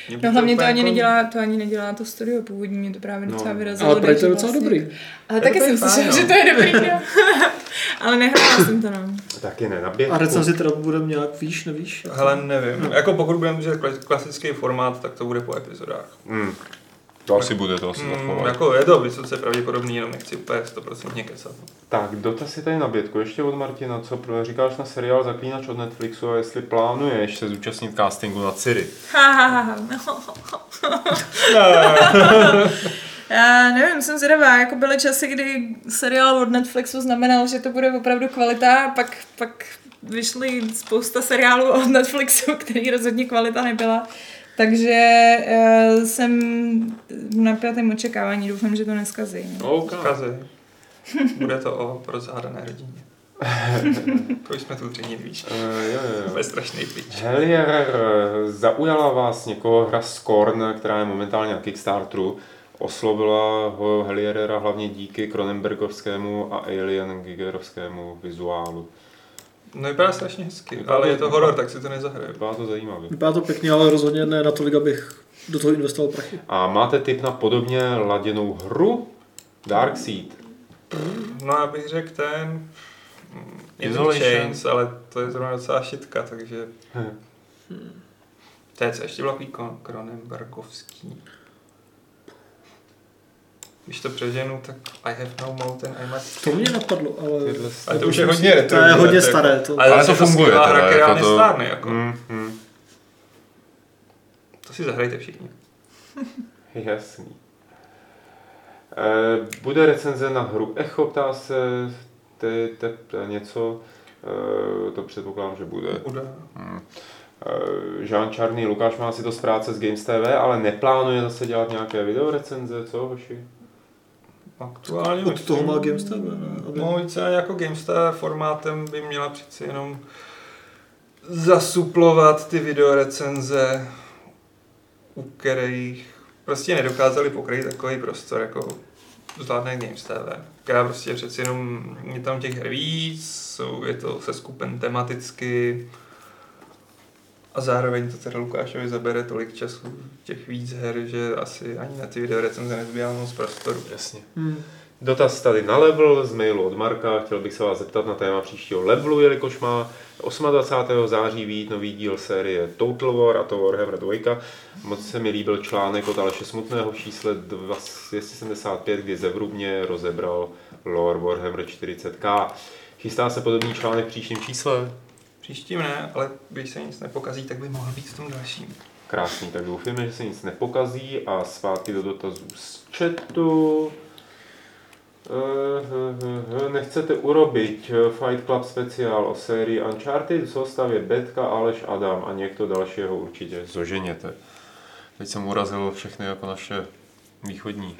Mě No hlavně to ani jako- nedělá, to ani nedělá to studio původní, mě to právě No, docela vyrazilo. Ale to je docela dobrý. Ale taky jsem slyšela, no. že to je dobrý. Ale nehrála jsem to, no. Taky ne, na běh. A recenzi teda budeme nějak, víš, nevíš? Hele, nevím. Jako pokud budeme mít kla- klasický formát, tak to bude po epizodách. Hmm. To asi bude, to asi Mm, zachovají. jako je to vysoce pravděpodobný, jenom nechci úplně 100% kecat. Tak, dotaz je tady na bětku. Ještě od Martina. Co pro- říkáš na seriál Zaklínač od Netflixu a jestli plánuješ se zúčastnit castingu na Ciri? Já nevím, jsem zvědavá, jako byly časy, kdy seriál od Netflixu znamenal, že to bude opravdu kvalita, a pak, pak vyšly spousta seriálů od Netflixu, který rozhodně kvalita nebyla. Takže uh, jsem v napjatém očekávání, doufám, že to neskazí. no. OK. Zkazy. Bude to o rozhádané rodině. to už jsme tu tření víš. Uh, jo, jo, To jo. je strašný pič. Hellier, zaujala vás někoho hra Scorn, která je momentálně na Kickstarteru. Oslovila ho Hellierera hlavně díky Cronenbergovskému a Alien Gigerovskému vizuálu. No vypadá strašně hezky, ale je to horor, tak si to nezahraje. Vypadá to zajímavě. Vypadá to pěkně, ale rozhodně ne natolik, abych do toho investoval prachy. A máte tip na podobně laděnou hru? Darkseid. No já bych řekl ten... mm, Isolation. Chains, ale to je zrovna docela šitka, takže... Hm. To je co, ještě byl takový Cronenbergovský. Když to přeženu, tak I have no mountain, I must... To mě napadlo, ale... Tyhle Ale to už je hodně To retro. je že? hodně je staré. To. Ale, Ale zase to funguje teda, hra, která jako to- nestárne, jako. Mm, mm. To si zahrajte všichni. Jasný. Eh, bude recenze na hru Echo, ptá se te, te, te, něco. Eh, to předpokládám, že bude. Bude. Hmm. Eh, Jean Čarný, Lukáš má si to z práce z Games TV, ale neplánuje zase dělat nějaké video recenze, co hoši? Aktuálně Od toho má Games TV, ne? Aby- No víceméně jako GameStar formátem by měla přeci jenom zasuplovat ty videorecenze, u kterých prostě nedokázali pokryt takový prostor, jako zvládne Games TV. Která prostě přeci jenom je tam těch her víc, jsou, je to se skupen tematicky a zároveň to teda Lukášovi zabere tolik času těch víc her, že asi ani na ty videorecenze nezbývá moc prostoru. Jasně. Hmm. Dotaz tady na level z mailu od Marka. Chtěl bych se vás zeptat na téma příštího levelu, jelikož má 28. září výjít nový díl série Total War a to Warhammer 2. Moc se mi líbil článek od Aleše Smutného v čísle 275, kdy zevrubně rozebral lore Warhammer 40k. Chystá se podobný článek v příštím čísle? Příštím ne, ale když se nic nepokazí, tak by mohl být v tom dalším. Krásný, tak doufujeme, že se nic nepokazí a zpátky do dotazů z chatu. Eh, Nechcete urobit eh, Fight Club speciál o sérii Uncharted v soustavě Betka, Aleš, Adam a někdo dalšího určitě zoženěte. Teď jsem urazil všechny jako naše východní.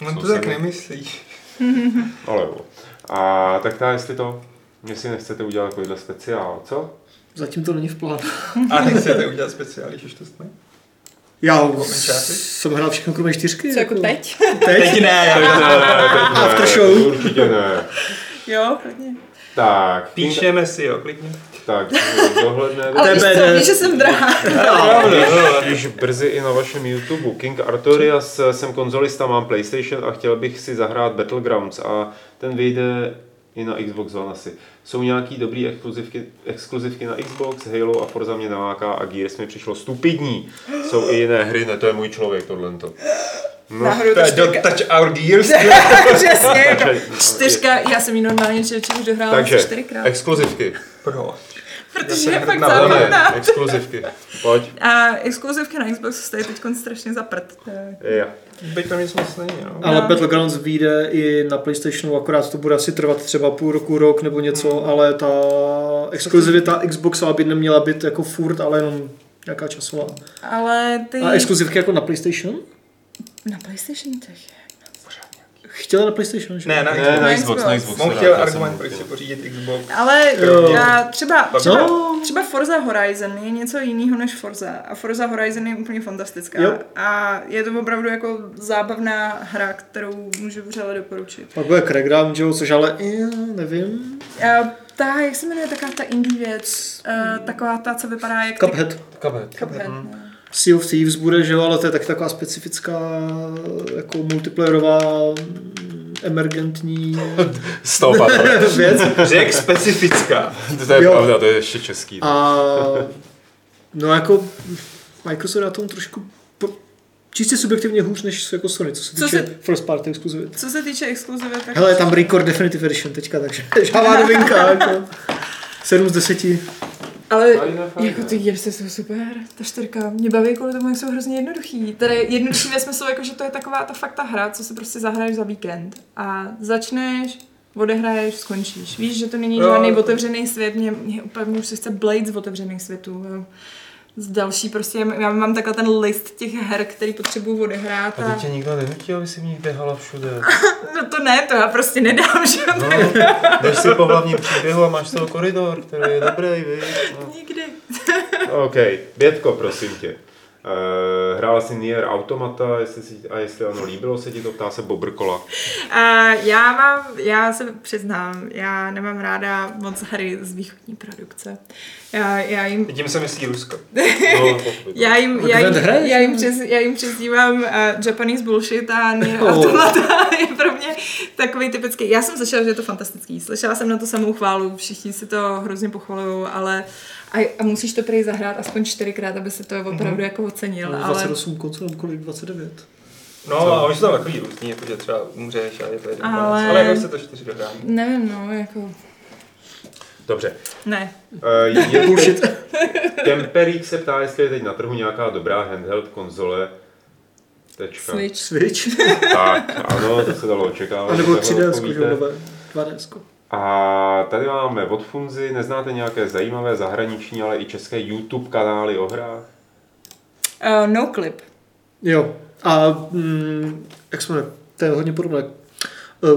No to tak nemyslíš. Ale jo. A tak ta, jestli to, jestli nechcete udělat takovýhle speciál, co? Zatím to není v plánu. A nechcete udělat speciál, když to jsme? Já jsem hrál všechno kromě čtyřky. Co jako teď? Teď? ne, já After show. Určitě ne. jo, klidně. Tak, Píšeme si, jo, klidně. tak dohledné Ale víš víš, že jsem drahá. Již brzy i na vašem YouTube. King Artorias, jsem konzolista, mám PlayStation a chtěl bych si zahrát Battlegrounds a ten vyjde i na Xbox One asi. Jsou nějaký dobrý exkluzivky, exkluzivky na Xbox, Halo a Forza mě naláká a Gears mi přišlo stupidní. Jsou i jiné hry, ne, to je můj člověk tohle. No, To to je do. Touch Our Gears. Přesně, jako čtyřka, já jsem ji normálně už dohrála takže, čtyřikrát. exkluzivky. Proč? Protože je fakt zábavná. exkluzivky. Pojď. A exkluzivky na Xbox stojí teď strašně za prd. Tak. Ja. Byť to nic moc není, no. Ale No. Battlegrounds vyjde i na Playstationu, akorát to bude asi trvat třeba půl roku, rok nebo něco, ale ta exkluzivita Xboxová by neměla být jako furt, ale jenom nějaká časová. Ale ty... A exkluzivky jako na PlayStation? Na PlayStation těch je. Chtěla na PlayStation, že? Ne, na Ne, Xbox. na Na Xbox, na Xbox. On chtěl argument, chtěl. proč si pořídit Xbox. Ale já třeba, třeba, No. třeba Forza Horizon je něco jiného než Forza a Forza Horizon je úplně fantastická Jo. a je to opravdu jako zábavná hra, kterou můžu vřele doporučit. Pak bude Crackdown, což ale, já nevím. A ta, jak se jmenuje, taková ta indie věc, uh, taková ta, co vypadá jak... Cuphead. Cuphead. Cuphead. Mhm. no. Sea of Thieves bude, že jo, ale to je taky taková specifická jako multiplayerová mm, emergentní padlo. věc. Řek specifická. To je Jo. pravda, to je ještě český. A no jako Microsoft na tom trošku čistě subjektivně hůř než jako Sony, co se Co týče se- first party exkluzivit. Co se týče exkluzivy, tak... Hele, je tam Record Definitive Edition teďka, takže žádná novinka, jako 7 z 10. Ale fajná. jako ty jersy jsou super, ta čtyřka. Mě baví kvůli tomu, jak jsou hrozně jednoduchý. Tady jednodušší ve smyslu, jako, že to je taková ta fakt ta hra, co si prostě zahraješ za víkend. A začneš, odehraješ, skončíš. Víš, že to není Jo. žádný otevřený svět, mě, mě úplně už se chce Blade z otevřených světů. Jo. Z další prostě, já mám takhle ten list těch her, který potřebuju odehrát. A A... teď tě nikdo nenutí, aby si v ní běhala všude. No to ne, to já prostě nedám, že No, jdeš si po hlavním příběhu a máš toho koridor, který je dobrý, víš. No. nikdy. OK, Bětko, prosím tě. Uh, hrála jsi Nier Automata, jestli si, a jestli ano, líbilo se ti to, ptá se Bobrkola. A já mám, já se přiznám, já nemám ráda moc hry z východní produkce. Já, já jim Tím se myslí Rusko. No. Já jim, já jim, já jim, přes, já jim přezdívám uh, Japanese bullshit a Nier Oh. Automata je pro mě takový typický. Já jsem slyšela, že je to fantastický. Slyšela jsem na to samou chválu, všichni si to hrozně pochvalují, ale a, a musíš to prý zahrát aspoň čtyřikrát, aby se to mhm. opravdu mm-hmm. jako ocenil. No, 28 co mám kolik 29. No, Co? a oni jsou tam takový různý, jako že třeba umřeš a je to jeden ale... Ale jak se to čtyři dohrá. Nevím, no, jako... Dobře. Ne. Uh, je bullshit. Temperík se ptá, jestli je teď na trhu nějaká dobrá handheld konzole. Tečka. Switch. Switch. tak, ano, to se dalo očekávat. A nebo 3D, 2D. A tady máme od Funzy, neznáte nějaké zajímavé zahraniční, ale i české YouTube kanály o hrách? Uh, no clip. Jo. A mm, jak jsme, to je hodně podobné. Uh,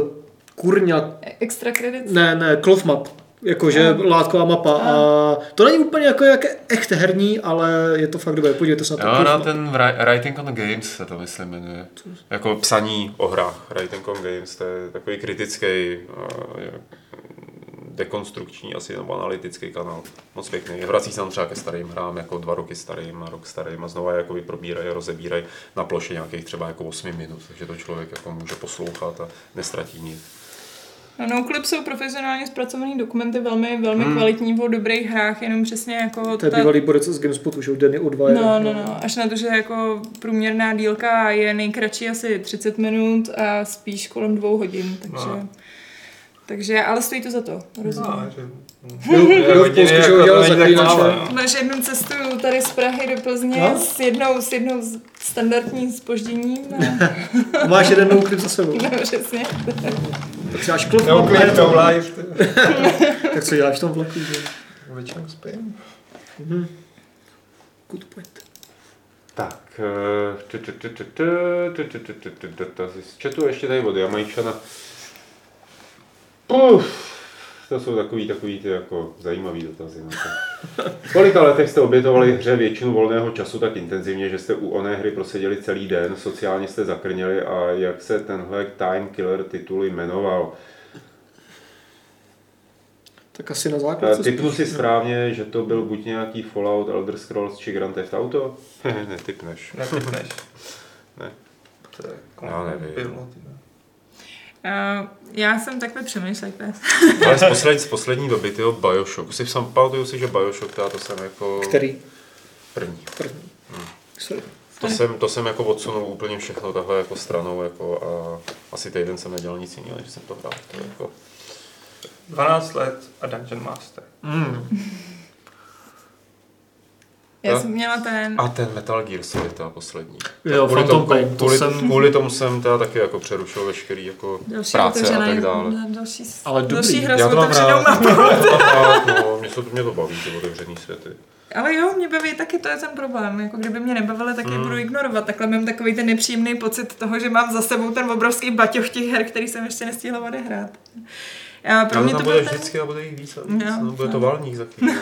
kurňa, Extra credits. ne, ne, Cloth Map. Jakože Ano. látková mapa. A to není úplně jako jak echt herní, ale je to fakt dobré. Podívejte se na to. Jo, na ten Wri- Writing on the Games se to myslím jmenuje. Jako psaní o hrách. Writing on Games, to je takový kritický, eh, dekonstrukční asi nebo analytický kanál. Moc pěkný. Vrací se tam třeba ke starým hrám, jako dva roky starým a rok starým a znova jako probírají a rozebírají na ploše nějakých třeba jako 8 minut, takže to člověk jako může poslouchat a nestratí nic. No, no Clip jsou profesionálně zpracované dokumenty, velmi, velmi hmm. kvalitní o dobrých hrách, jenom přesně jako To je ta- bývalý borec z GameSpotu, že jo, Danny O2. No, no, no, až na to, že jako průměrná dílka je nejkratší asi 30 minut a spíš kolem dvou hodin, takže... No. Takže, ale stojí to za to, rozumím. No, že... Máš jednu cestu tady z Prahy do Plzně no? s jednou, s jednou standardním spožděním. A... Máš jeden no klip za sebou. No, přesně. tak si máš klub. No klip, no live. tak co děláš v tom vlaku? Že? Většinou spím. Good point. Tak, dotazy z chatu ještě tady od Jamajčana. Uf, to jsou takový, takový ty jako zajímavý dotazy. To. V kolika letech jste obětovali hře většinu volného času tak intenzivně, že jste u oné hry proseděli celý den, sociálně jste zakrněli a jak se tenhle time killer titul jmenoval? Tak asi na Eh, základce. Typnu si správně, že to byl buď nějaký Fallout, Elder Scrolls či Grand Theft Auto? Netypneš. Netypneš. Ne. To je Já nevím. Bylo. Uh, já jsem takhle přemýšlejte. Ale z, poslední, z poslední doby, tyho Bioshock. Si sam pamatuju si, že Bioshock, teda to jsem jako Který? první. První. Sorry. To jsem, to jsem jako odsunul úplně všechno takhle jako stranou jako a asi týden jsem nedělal nic jiného, než jsem to hrál. To jako, 12 let a Dungeon Master. Mm. Já jsem měla ten... A ten Metal Gear Solid, ta poslední. Jo, kvůli, Phantom tomu, Pain, to kvůli, jsem- kvůli tomu jsem teda taky jako přerušil veškerý jako Další práce a tak dále. Další, Ale dobrý. další hra Já to mám otevřenou rád. to no, mě, to, mě to baví, ty otevřený světy. Ale jo, mě baví taky, to je ten problém. Jako kdyby mě nebavily, tak Hmm. je budu ignorovat. Takhle mám takový ten nepříjemný pocit toho, že mám za sebou ten obrovský baťoch těch her, který jsem ještě nestihla odehrát. A pro Ale mě to bude vždycky a bude jich víc a víc. No, No, bude to no. valník za chvíli.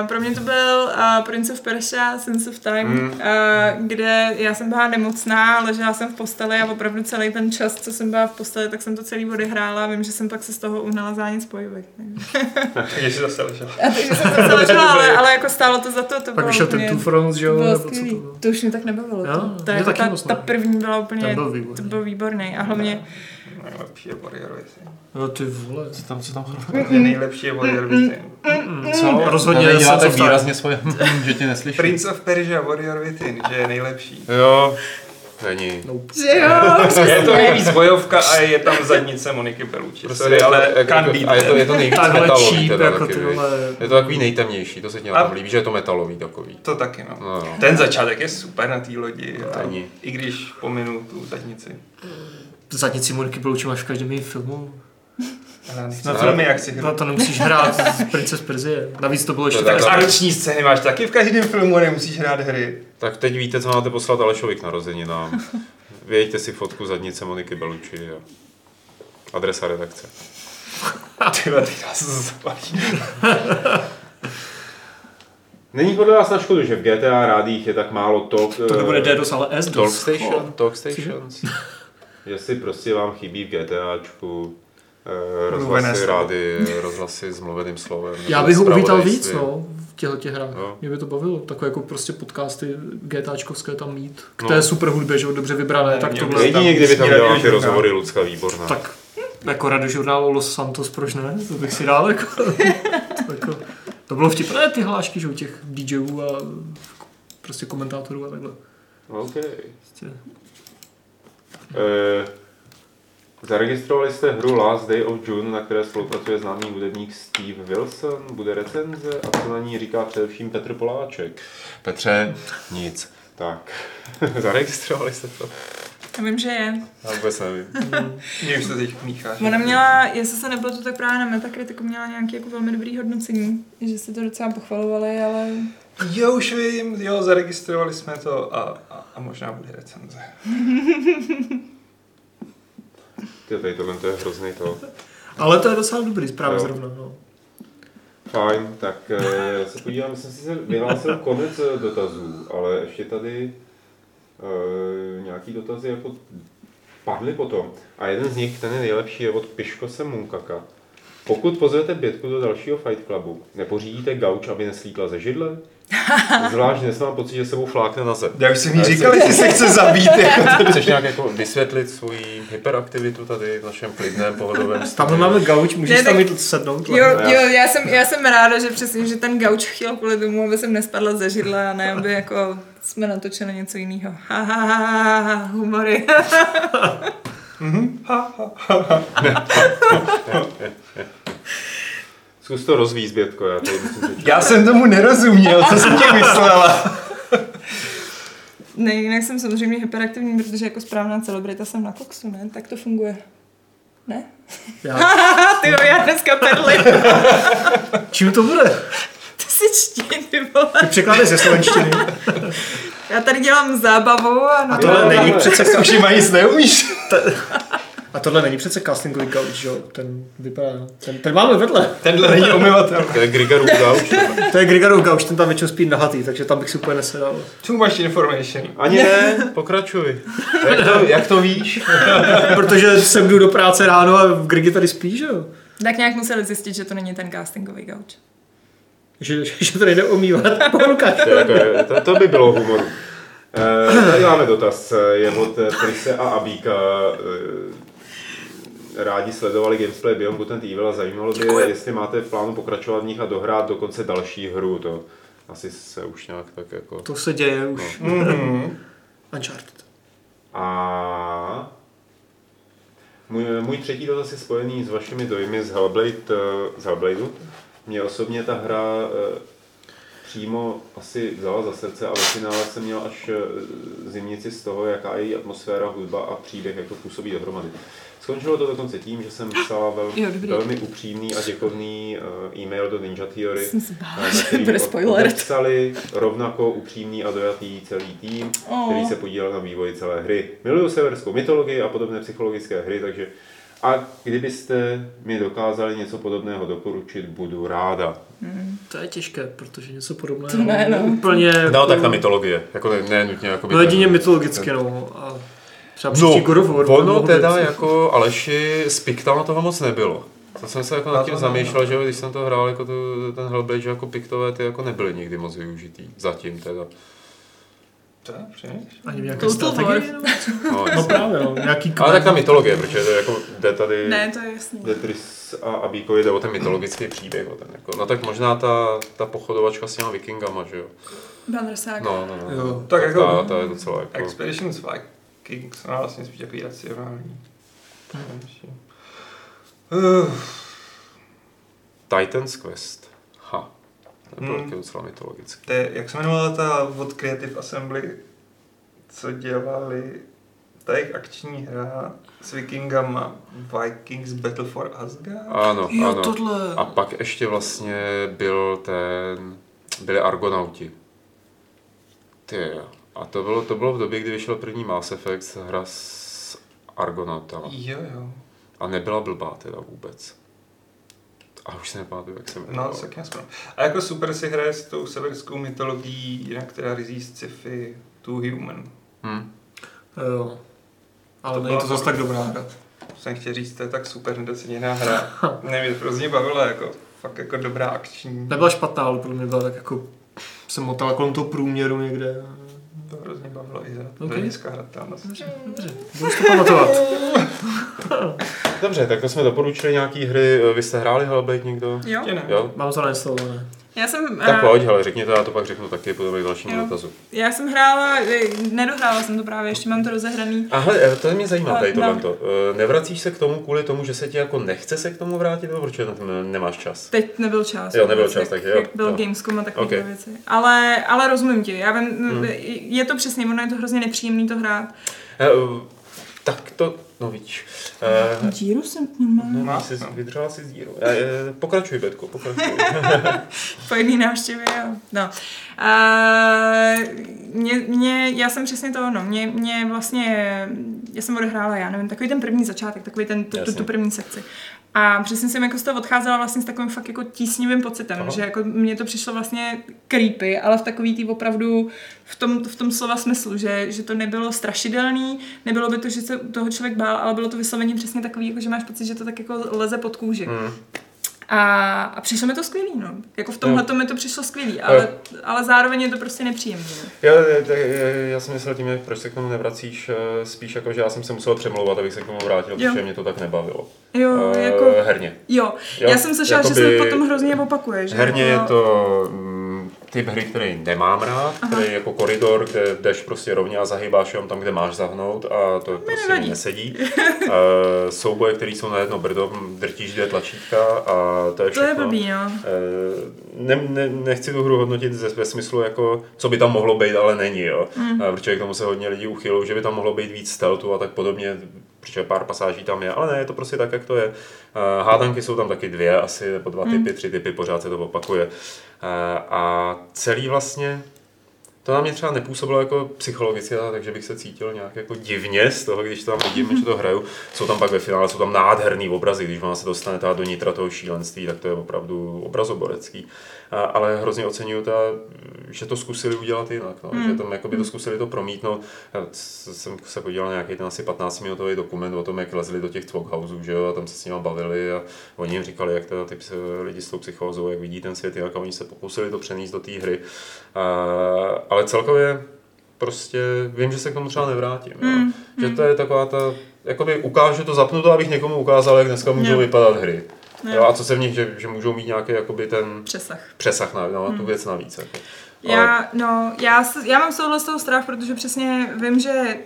Uh, pro mě to byl uh, Prince of Persia, Sense of Time, Mm. uh, kde já jsem byla nemocná, ležela jsem v posteli a opravdu celý ten čas, co jsem byla v posteli, tak jsem to celý odehrála a vím, že jsem pak se z toho uhnala zánět spojivek. Takže si zase ležel. A takže jsem zase ležela, ale, ale jako stálo to za to, to Pak bylo vyšel ten. Two Fronts, že jo? bylo co skvělý. to To už mě tak nebavilo. Jo, to, to, jako ta, ta první byla úplně, byl výborný. to byl výborný a hlavně Nejlepší je Warrior Within. No ty vole. Co tam, co tam Nejlepší je Warrior Within. Co? Rozhodně Nedělá Sense tak výrazně svoje, že tě neslyším. Prince of Persia Warrior Within, že je nejlepší. Jo, není. Nope. že jo, Je to nejvíc bojovka a je tam zadnice Moniky Pelucci. Prostě Sorry, je to- ale beat A je to, je to nejvíc metalový cheap, teda jako taky. Je to takový nejtemnější, to se ti na tom líbí, že je to metalový takový. To taky, no. No, no. Ten začátek je super na té lodi, a Není. i když pominu tu zadnici. Zadnici Moniky Belucci máš v každém jejím filmu. Na to- filmy, jak si No to nemusíš hrát z Princess Perzie. Navíc to bylo ještě To tak tak- akční scény máš taky v každém filmu, nemusíš hrát hry. Tak teď víte, co máte poslat Alešovi k narozeninám. Vějte si fotku zadnice Moniky Belucci a adresa redakce. Ty vole, teď nás to zaplatí. Není podle vás na škodu, že v GTA rádích je tak málo talk, To nebude DDoS, ale S Talk Station? Talk Stations? Jestli prostě vám chybí v GTAčku eh, rozhlasy, rády, Rozhlasy s mluveným slovem. Já bych ho uvítal víc, no, v těchto těch hrách. Jo. Mě by to bavilo. Takové jako prostě podcasty GTAčkovské tam mít. K No. té super hudbě, že jo, dobře vybrané, Ne, tak mě tohle. Jedině, kdyby tam dělal ty rozhovory Lucka Výborná. Tak jako radiožurnálu Los Santos, proč ne? To bych si dal jako, to, jako, to bylo vtipné ty hlášky, že u těch DJů a prostě komentátorů a takhle. OK. Prostě. Eh, zaregistrovali jste hru Last Day of June, na které spolupracuje známý hudebník Steve Wilson. Bude recenze a co na ní říká především Petr Poláček. Petře, nic. Tak. Zaregistrovali jste to? já vím, že je. Já vůbec nevím. Mě už to teď mícháš. Ona měla, jestli se nepletu, tak právě na Metacriticu měla nějaký jako velmi dobrý hodnocení, že si to docela pochvalovali, ale Jo, už vím, jo, zaregistrovali jsme to a, a, a možná bude recenze. Ty, tady tohle to je hrozný to. Ale to je docela dobrý zprávy Jo. zrovna. No. Fajn, tak eh, já se podívám, jsem si se vyhlásil konec eh, dotazů, ale ještě tady eh, nějaký dotazy jako padly potom. A jeden z nich, ten je nejlepší, je od Piškose Munkaka. Pokud pozvete Bětku do dalšího Fight Clubu, nepořídíte gauč, aby neslítla ze židle? Zvlášť dnes mám pocit, že sebou flákne na zem. Já už jsem Já říkal, že se chce zabít. Jako. Chceš nějak jako vysvětlit svoji hyperaktivitu tady v našem klidném pohodovém Tam máme gauč, můžeš Ne, tam jít sednout. jo, jo, já jsem, já jsem ráda, že přesně, že ten gauč chtěl kvůli tomu, aby jsem nespadla ze židle a ne, aby jako jsme natočili něco jiného. Ha, ha, ha, ha, ha, humory. Zkus to rozvízt, Bětko, já tady řečit. Já jsem tomu nerozuměl, co jsem tě myslela. ne, jinak jsem samozřejmě hyperaktivní, protože jako správná celebrita jsem na koksu, ne? Tak to funguje. Ne? Já, Ty jo, já dneska perli. čím to bude? Ty si čtí, ty vole. Ty překládáš ze slovenštiny. Já tady dělám zábavu a A tohle není přece, Už jim nic neumíš. A tohle není přece castingový gauč, že jo? Ten vypadá, ten, ten máme vedle. Tenhle není omyvatel. To je Grigarův gauč. To je Grigarův gauč, ten tam většinou spí nahatý, takže tam bych si úplně nesedal. Too much information. Ani ne, pokračuj. Jak to, jak to víš? Protože sem jdu do práce ráno a v Grigi tady spí, že jo? Tak nějak museli zjistit, že to není ten castingový gauč. Že, že, že to nejde omývat po rukách. To, jako, to, to by bylo humoru. Eh, tady máme dotaz, eh, je od Trise a Abíka. Eh, rádi sledovali gameplay Beyond Good and Evil a zajímalo by, je, jestli máte v plánu pokračovat v nich a dohrát dokonce další hru. To asi se už nějak tak jako... To se děje už. Mhm. Uncharted. A můj, můj třetí dotaz je spojený s vašimi dojmy z Hellblade, eh, z Hellbladeu. Mně osobně ta hra eh, přímo asi vzala za srdce a ve finále jsem měl až eh, zimnici z toho, jaká je její atmosféra, hudba a příběh, jak to působí dohromady. Skončilo to dokonce tím, že jsem psal vel, Jo, dobrý. velmi upřímný a děkovný uh, e-mail do Ninja Theory, Jsem se bála, eh, že bude spoiler. odepsali rovnako upřímný a dojatý celý tým, Oh. který se podílel na vývoji celé hry. Miluju severskou mytologii a podobné psychologické hry, takže a kdybyste mi dokázali něco podobného doporučit, budu ráda. To je těžké, protože něco podobného. To ne, no. Úplně... No tak na mytologie, jako ne, ne nutně jako No jedině mytologicky, no. A třeba No, příští God of War. by ono teda být. jako Aleši z Piktala toho moc nebylo. To jsem se jako nad No, tím to zamýšlel, že jo, když jsem to hrál, jako to, ten Hellblade, že jako Piktové ty jako nebyly nikdy moc využitý. Zatím teda. Co? Přemýšlím. Ani nějaké. War. No, No právě, no. Nějaký Ale tak ta kmen. mytologie, protože to jako jde tady... Ne, to je jasný. Jde Tris a Abíkovi jde o ten mytologický příběh. O ten, jako, no tak možná ta, ta pochodovačka s těma vikingama, že jo? Banner Saga. No, no, no. Jo. Tak jako- ta, ta je docela jako... Expeditions Vikings, no vlastně spíš takový racionální. Uh, Titans Quest. Ha. To bylo Hmm. taky docela mytologický. to je, jak se jmenovala ta od Creative Assembly, co dělali ta jejich akční hra s Vikingama Vikings Battle for Asgard? Ano, Jo, ano. tohle. A pak ještě vlastně byl ten, byli Argonauti. Ty jo. A to bylo, to bylo v době, kdy vyšel první Mass Effect, hra s Argonautama. Jo, jo. A nebyla blbá teda vůbec. A už se nepamatuju, jak se No, taky nespoň. A jako super si hraje s tou severskou mytologií, jinak teda rizí z sci-fi Too Human. Hm. Jo. Ale To není to zase tak dobrá hra. Jsem chtěl říct, to je tak super nedoceněná hra. Ne, mě to hrozně bavilo, jako fakt jako dobrá akční. Nebyla špatná, ale pro mě byla tak jako jsem motala kolem toho průměru někde. To hrozně bavilo i za Ok. okay. hlediska hratelnost. Dobře, dobře. Budu si to pamatovat. Dobře, tak to jsme doporučili nějaký hry. Vy jste hráli Hellblade někdo? Jo? Jo? Mám to nainstalované. Já jsem, Tak eh, pojď, hele, řekni to, já to pak řeknu taky, potom k dalšímu Jo. dotazu. já jsem hrála, eh, nedohrála jsem to právě, ještě mám to rozehraný. A hele, to mě zajímá tady no. tohle. Nevracíš se k tomu kvůli tomu, že se ti jako nechce se k tomu vrátit, nebo to nemáš čas? Teď nebyl čas. Jo, nebyl čas, takže jo, Jak byl jo. Gamescom a takové Ok. věci. Ale, ale rozumím ti, já vím, Hmm. je to přesně, ono je to hrozně nepříjemný to hrát. Eh, tak to, no víš. Uh, Díru jsem normálně. no, jsi No. vydržela si s dírou. Eh, eh, pokračuj, Betko, pokračuj. po jedné návštěvě, jo. No. A mě, mě, já jsem přesně to ono, mě, mě vlastně, já jsem odehrála, já nevím, takový ten první začátek, takový ten, tu, tu, tu první sekci. A přesně jsem jako z toho odcházela vlastně s takovým fakt jako tísnivým pocitem, Aha. že jako mně to přišlo vlastně creepy, ale v takový tý opravdu v tom, v tom slova smyslu, že, že to nebylo strašidelný, nebylo by to, že se toho člověk bál, ale bylo to vysloveně přesně takový, jako že máš pocit, že to tak jako leze pod kůži. Hmm. A, a přišlo mi to skvělý, no. Jako v tomhle to mi to přišlo skvělý, ale, ale zároveň je to prostě nepříjemný. No. Já, já, já jsem myslel tím, proč se k tomu nevracíš, eh, spíš jako, že já jsem se musel přemlouvat, abych se k tomu vrátil, Jo. protože mě to tak nebavilo. Jo, Eh, jako, Herně. jo. Jo, Já jsem slyšela, že jakoby- se potom hrozně opakuje. Že Herně je to typ hry, který nemám rád, který je jako koridor, kde jdeš prostě rovně a zahybáš jenom tam, kde máš zahnout a to prostě mi nevadí. nesedí. uh, souboje, které jsou na jedno brdo, drtíš dvě tlačítka a to je To je všechno. blbý, no. Eh, ne, ne, nechci tu hru hodnotit ze, ve smyslu, jako, co by tam mohlo být, ale není. Jo. Mm. Protože k tomu se hodně lidí uchylují, že by tam mohlo být víc stealthu a tak podobně, protože pár pasáží tam je, ale ne, je to prostě tak, jak to je. Uh, hádanky jsou tam taky dvě, asi nebo dva typy, tři typy, pořád se to opakuje. Uh, a celý vlastně to na mě třeba nepůsobilo jako psychologicky, takže bych se cítil nějak jako divně z toho, když to tam vidím, že to hraju. Jsou tam pak ve finále, jsou tam nádherný obrazy, když vám se dostane ta do nitra toho šílenství, tak to je opravdu obrazoborecký. A, ale hrozně oceňuju ta, že to zkusili udělat jinak, no, že tam jakoby to zkusili to promítnout. Já jsem se podíval na nějaký ten asi 15-minutový dokument o tom, jak lezli do těch Cvokhausů, že jo, a tam se s nimi bavili a oni jim říkali, jak teda ty lidi s tou psychózou, jak vidí ten svět, jak oni se pokusili to přenést do té hry. A, ale celkově prostě vím, že se k tomu třeba nevrátím. Mm, že to je taková ta, jakoby ukážu to, zapnu to, abych někomu ukázal, jak dneska můžou Jo. vypadat hry. Jo. Jo, a co se v nich, že, že můžou mít nějaký jakoby ten Přesah. přesah na, na tu věc navíc. Jako. Ale- Já, no, já, já mám z toho strach, protože přesně vím, že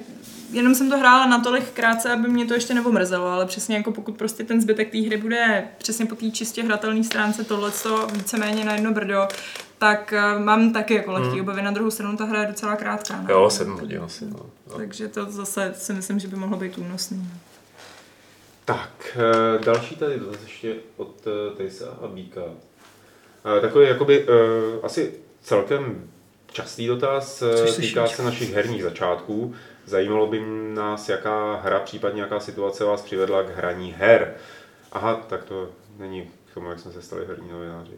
jenom jsem to hrála natolik krátce, aby mě to ještě nebomrzelo, ale přesně jako pokud prostě ten zbytek té hry bude přesně po té čistě hratelné stránce tohle víceméně na jedno brdo, tak eh, mám taky jako lehký obavy. Na druhou stranu ta hra je docela krátká. No. Jo, 7 hodin asi. No. No. Takže to zase si myslím, že by mohlo být únosný. Tak, eh, další tady dotaz ještě od eh, Tejsa a Bíka. Takový jakoby eh, asi celkem častý dotaz, týká se našich herních začátků. Zajímalo by nás, jaká hra, případně jaká situace vás přivedla k hraní her. Aha, tak to není k tomu, jak jsme se stali herní novináři.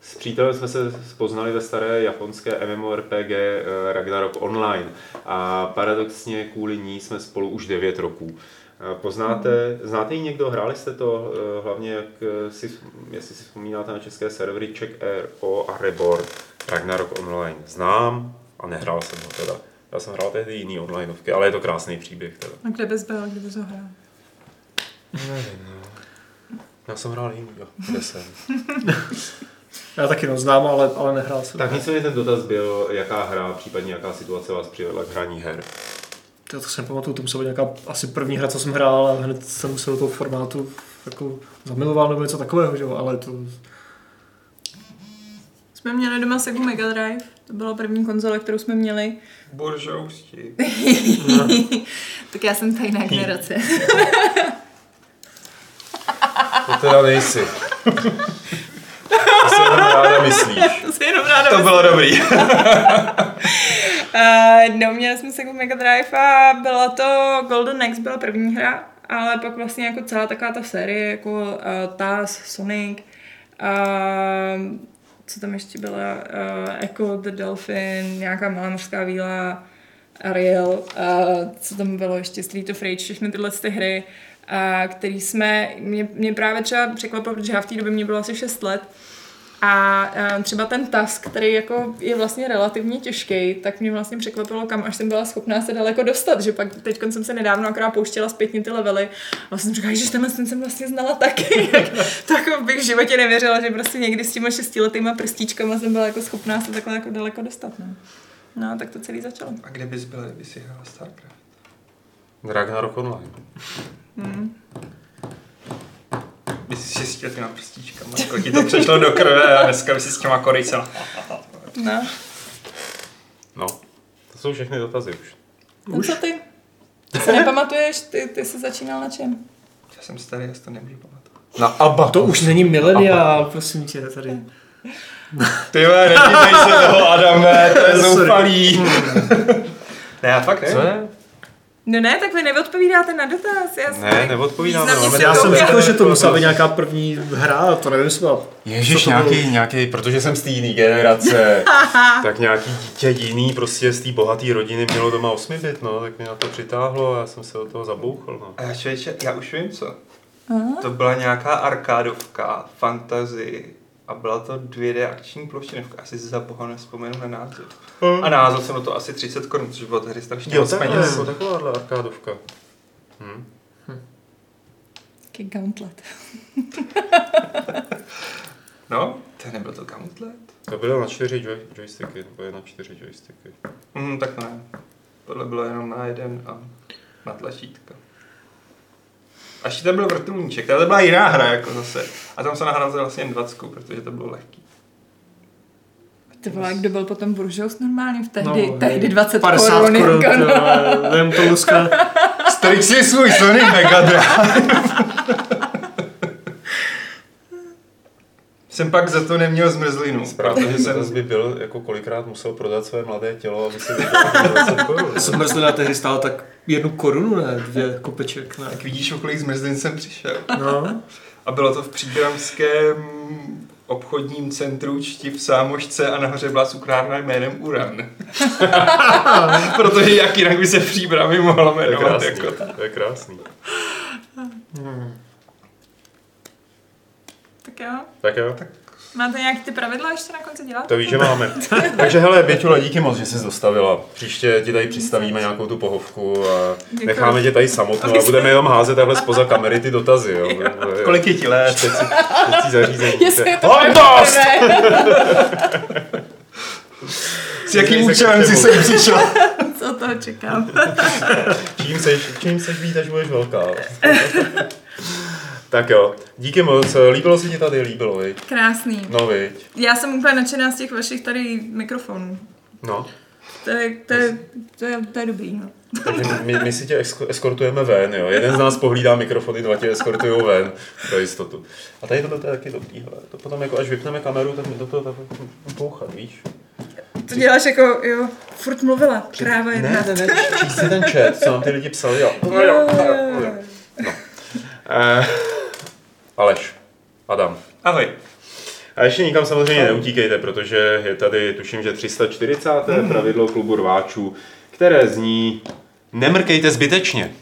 S přítelem jsme se poznali ve staré japonské MMORPG eh, Ragnarok Online a paradoxně kvůli ní jsme spolu už 9 roků. Eh, Poznáte, znáte ji někdo, hráli jste to, eh, hlavně jak si, jestli si vzpomínáte na české servery Czech RO a Reborn, Ragnarok Online. Znám a nehrál jsem ho teda. Já jsem hrál tehdy jiný onlineovky, ale je to krásný příběh teda. A kde bys byl, kde bys ho hrál? Nevím, no. Já jsem hrál jiný, jo. Kde jsem? Já taky no, znám, ale, ale nehrál jsem. Tak nicméně ten dotaz byl, jaká hra, případně jaká situace vás přivedla k hraní her. To, to si nepamatuju, to musela být nějaká asi první hra, co jsem hrál a hned jsem se do toho formátu jako zamiloval nebo něco takového, že jo, ale to... Jsme měli doma Sega Mega Drive, to byla první konzole, kterou jsme měli. Boržousti. tak já jsem ta jiná generace. To teda nejsi. To se jenom ráda myslíš. to jenom ráda To bylo dobrý. Uh, no, měli jsme Sega Mega Drive a byla to Golden Axe, byla první hra, ale pak vlastně jako celá taková ta série, jako uh, Taz, Sonic, uh, co tam ještě byla, uh, Echo the Dolphin, nějaká malá mořská víla, Ariel, uh, co tam bylo ještě, Street of Rage, všechny tyhle ty hry, uh, který jsme, mě, mě právě třeba překvapilo, protože já v té době mě bylo asi 6 let, a eh, třeba ten task, který jako je vlastně relativně těžký, tak mě vlastně překvapilo, kam až jsem byla schopná se daleko dostat, že pak teď jsem se nedávno akorát pouštěla zpětně ty levely a vlastně jsem říkala, že tenhle ten jsem vlastně znala taky. tak jako bych v životě nevěřila, že prostě někdy s těma šestiletýma prstíčkama jsem byla jako schopná se takhle jako daleko dostat. No. No, tak to celý začalo. A kde bys byla, kdyby si hrála StarCraft? Ragnarok Online. Hmm. Bys si šestí těma prstíčkama, jako ti to přešlo do krve a dneska by si s těma korejcema. No. No, to jsou všechny dotazy už. No co ty? Ty se nepamatuješ? Ty, ty jsi začínal na čem? Já jsem starý, já si to nemůžu pamatovat. Na ABBA. To už není mileniál, prosím tě, tady. Ty vole, nedívej se toho, Adame, to je zoufalý. ne, já fakt Co ne. je? No ne, tak vy neodpovídáte na dotaz. Já Ne, neodpovídáme. Se Já jsem říkal, že to musela být nějaká první hra, a to nevím, jestli byla. Ježíš, Co to bylo? nějaký, nějaký, protože jsem z té jiné generace, tak nějaký dítě jiný prostě z té bohaté rodiny mělo doma 8 bit, no, tak mě na to přitáhlo a já jsem se do toho zabouchl, no. A já člověče, já už vím co. To byla nějaká arkádovka, fantasy a byla to 2D akční plošinovka. Asi za boha nespomenu na název. A název jsem na to asi 30 korun, což bylo tehdy strašně moc peněz. jako takováhle arkádovka. Hm. Taky Gauntlet. No, to nebyl to Gauntlet? To bylo na čtyři joy, joysticky, to je na čtyři joysticky. Mm, tak ne. Tohle bylo jenom na jeden a na tlačítka. Až tam byl vrtulníček, to byla jiná hra jako zase. A tam se nahrál vlastně 20, protože to bylo lehký. To bylo, kdo byl potom buržous normálně v tehdy, No, tehdy 20 50 korun. korun, jako, no. to Luska. Strč si svůj Sony Mega Drive. Jsem pak za to neměl zmrzlinu, Správně, protože že jsem... by byl, jako kolikrát musel prodat své mladé tělo, aby si 20 korun. Zmrzlina tehdy stála tak jednu korunu, ne? Dvě kopeček, ne? Tak vidíš, o kolik zmrzlin jsem přišel. No. A bylo to v příbramském obchodním centru Čti v Sámošce a nahoře byla cukrárna jménem Uran. Protože jak jinak by se v příbrami mohlo To je jmenovat. krásný, Jako. to je krásný. Tak jo. Tak jo, Máte nějaký ty pravidla ještě na konci dělat? to víš, že máme. Takže hele, Běťula, díky moc, že jsi dostavila. Příště ti tady představíme nějakou tu pohovku a Děkuji. necháme tě tady samotnou a budeme jenom házet takhle spoza kamery ty dotazy. Jo. Kolik je ti let? Štěcí, štěcí zařízení. Jestli je to S jakým účelem jsi sem přišel? co toho čekám. Čím seš, čím seš být, až budeš velká. Tak jo, díky moc. Líbilo se ti tady, líbilo, viď? Krásný. No, viď. Já jsem úplně nadšená z těch vašich tady mikrofonů. No. To je, to je, to je, to je dobrý, no. Takže my, my si tě esko- eskortujeme ven, jo. Jeden z nás pohlídá mikrofony, dva tě eskortují ven, pro jistotu. A tady to je taky dobrý, hele. To potom jako až vypneme kameru, tak mi do toho tak pouchat, víš? To děláš jako, jo, furt mluvila, kráva jedna. Ne, ne, ne, číst si ten chat, co nám ty lidi psali, jo. Jo, jo, jo. Eh, Aleš, Adam. Ahoj. A ještě nikam samozřejmě neutíkejte, protože je tady, tuším, že 340. pravidlo klubu rváčů, které zní Nemrkejte zbytečně.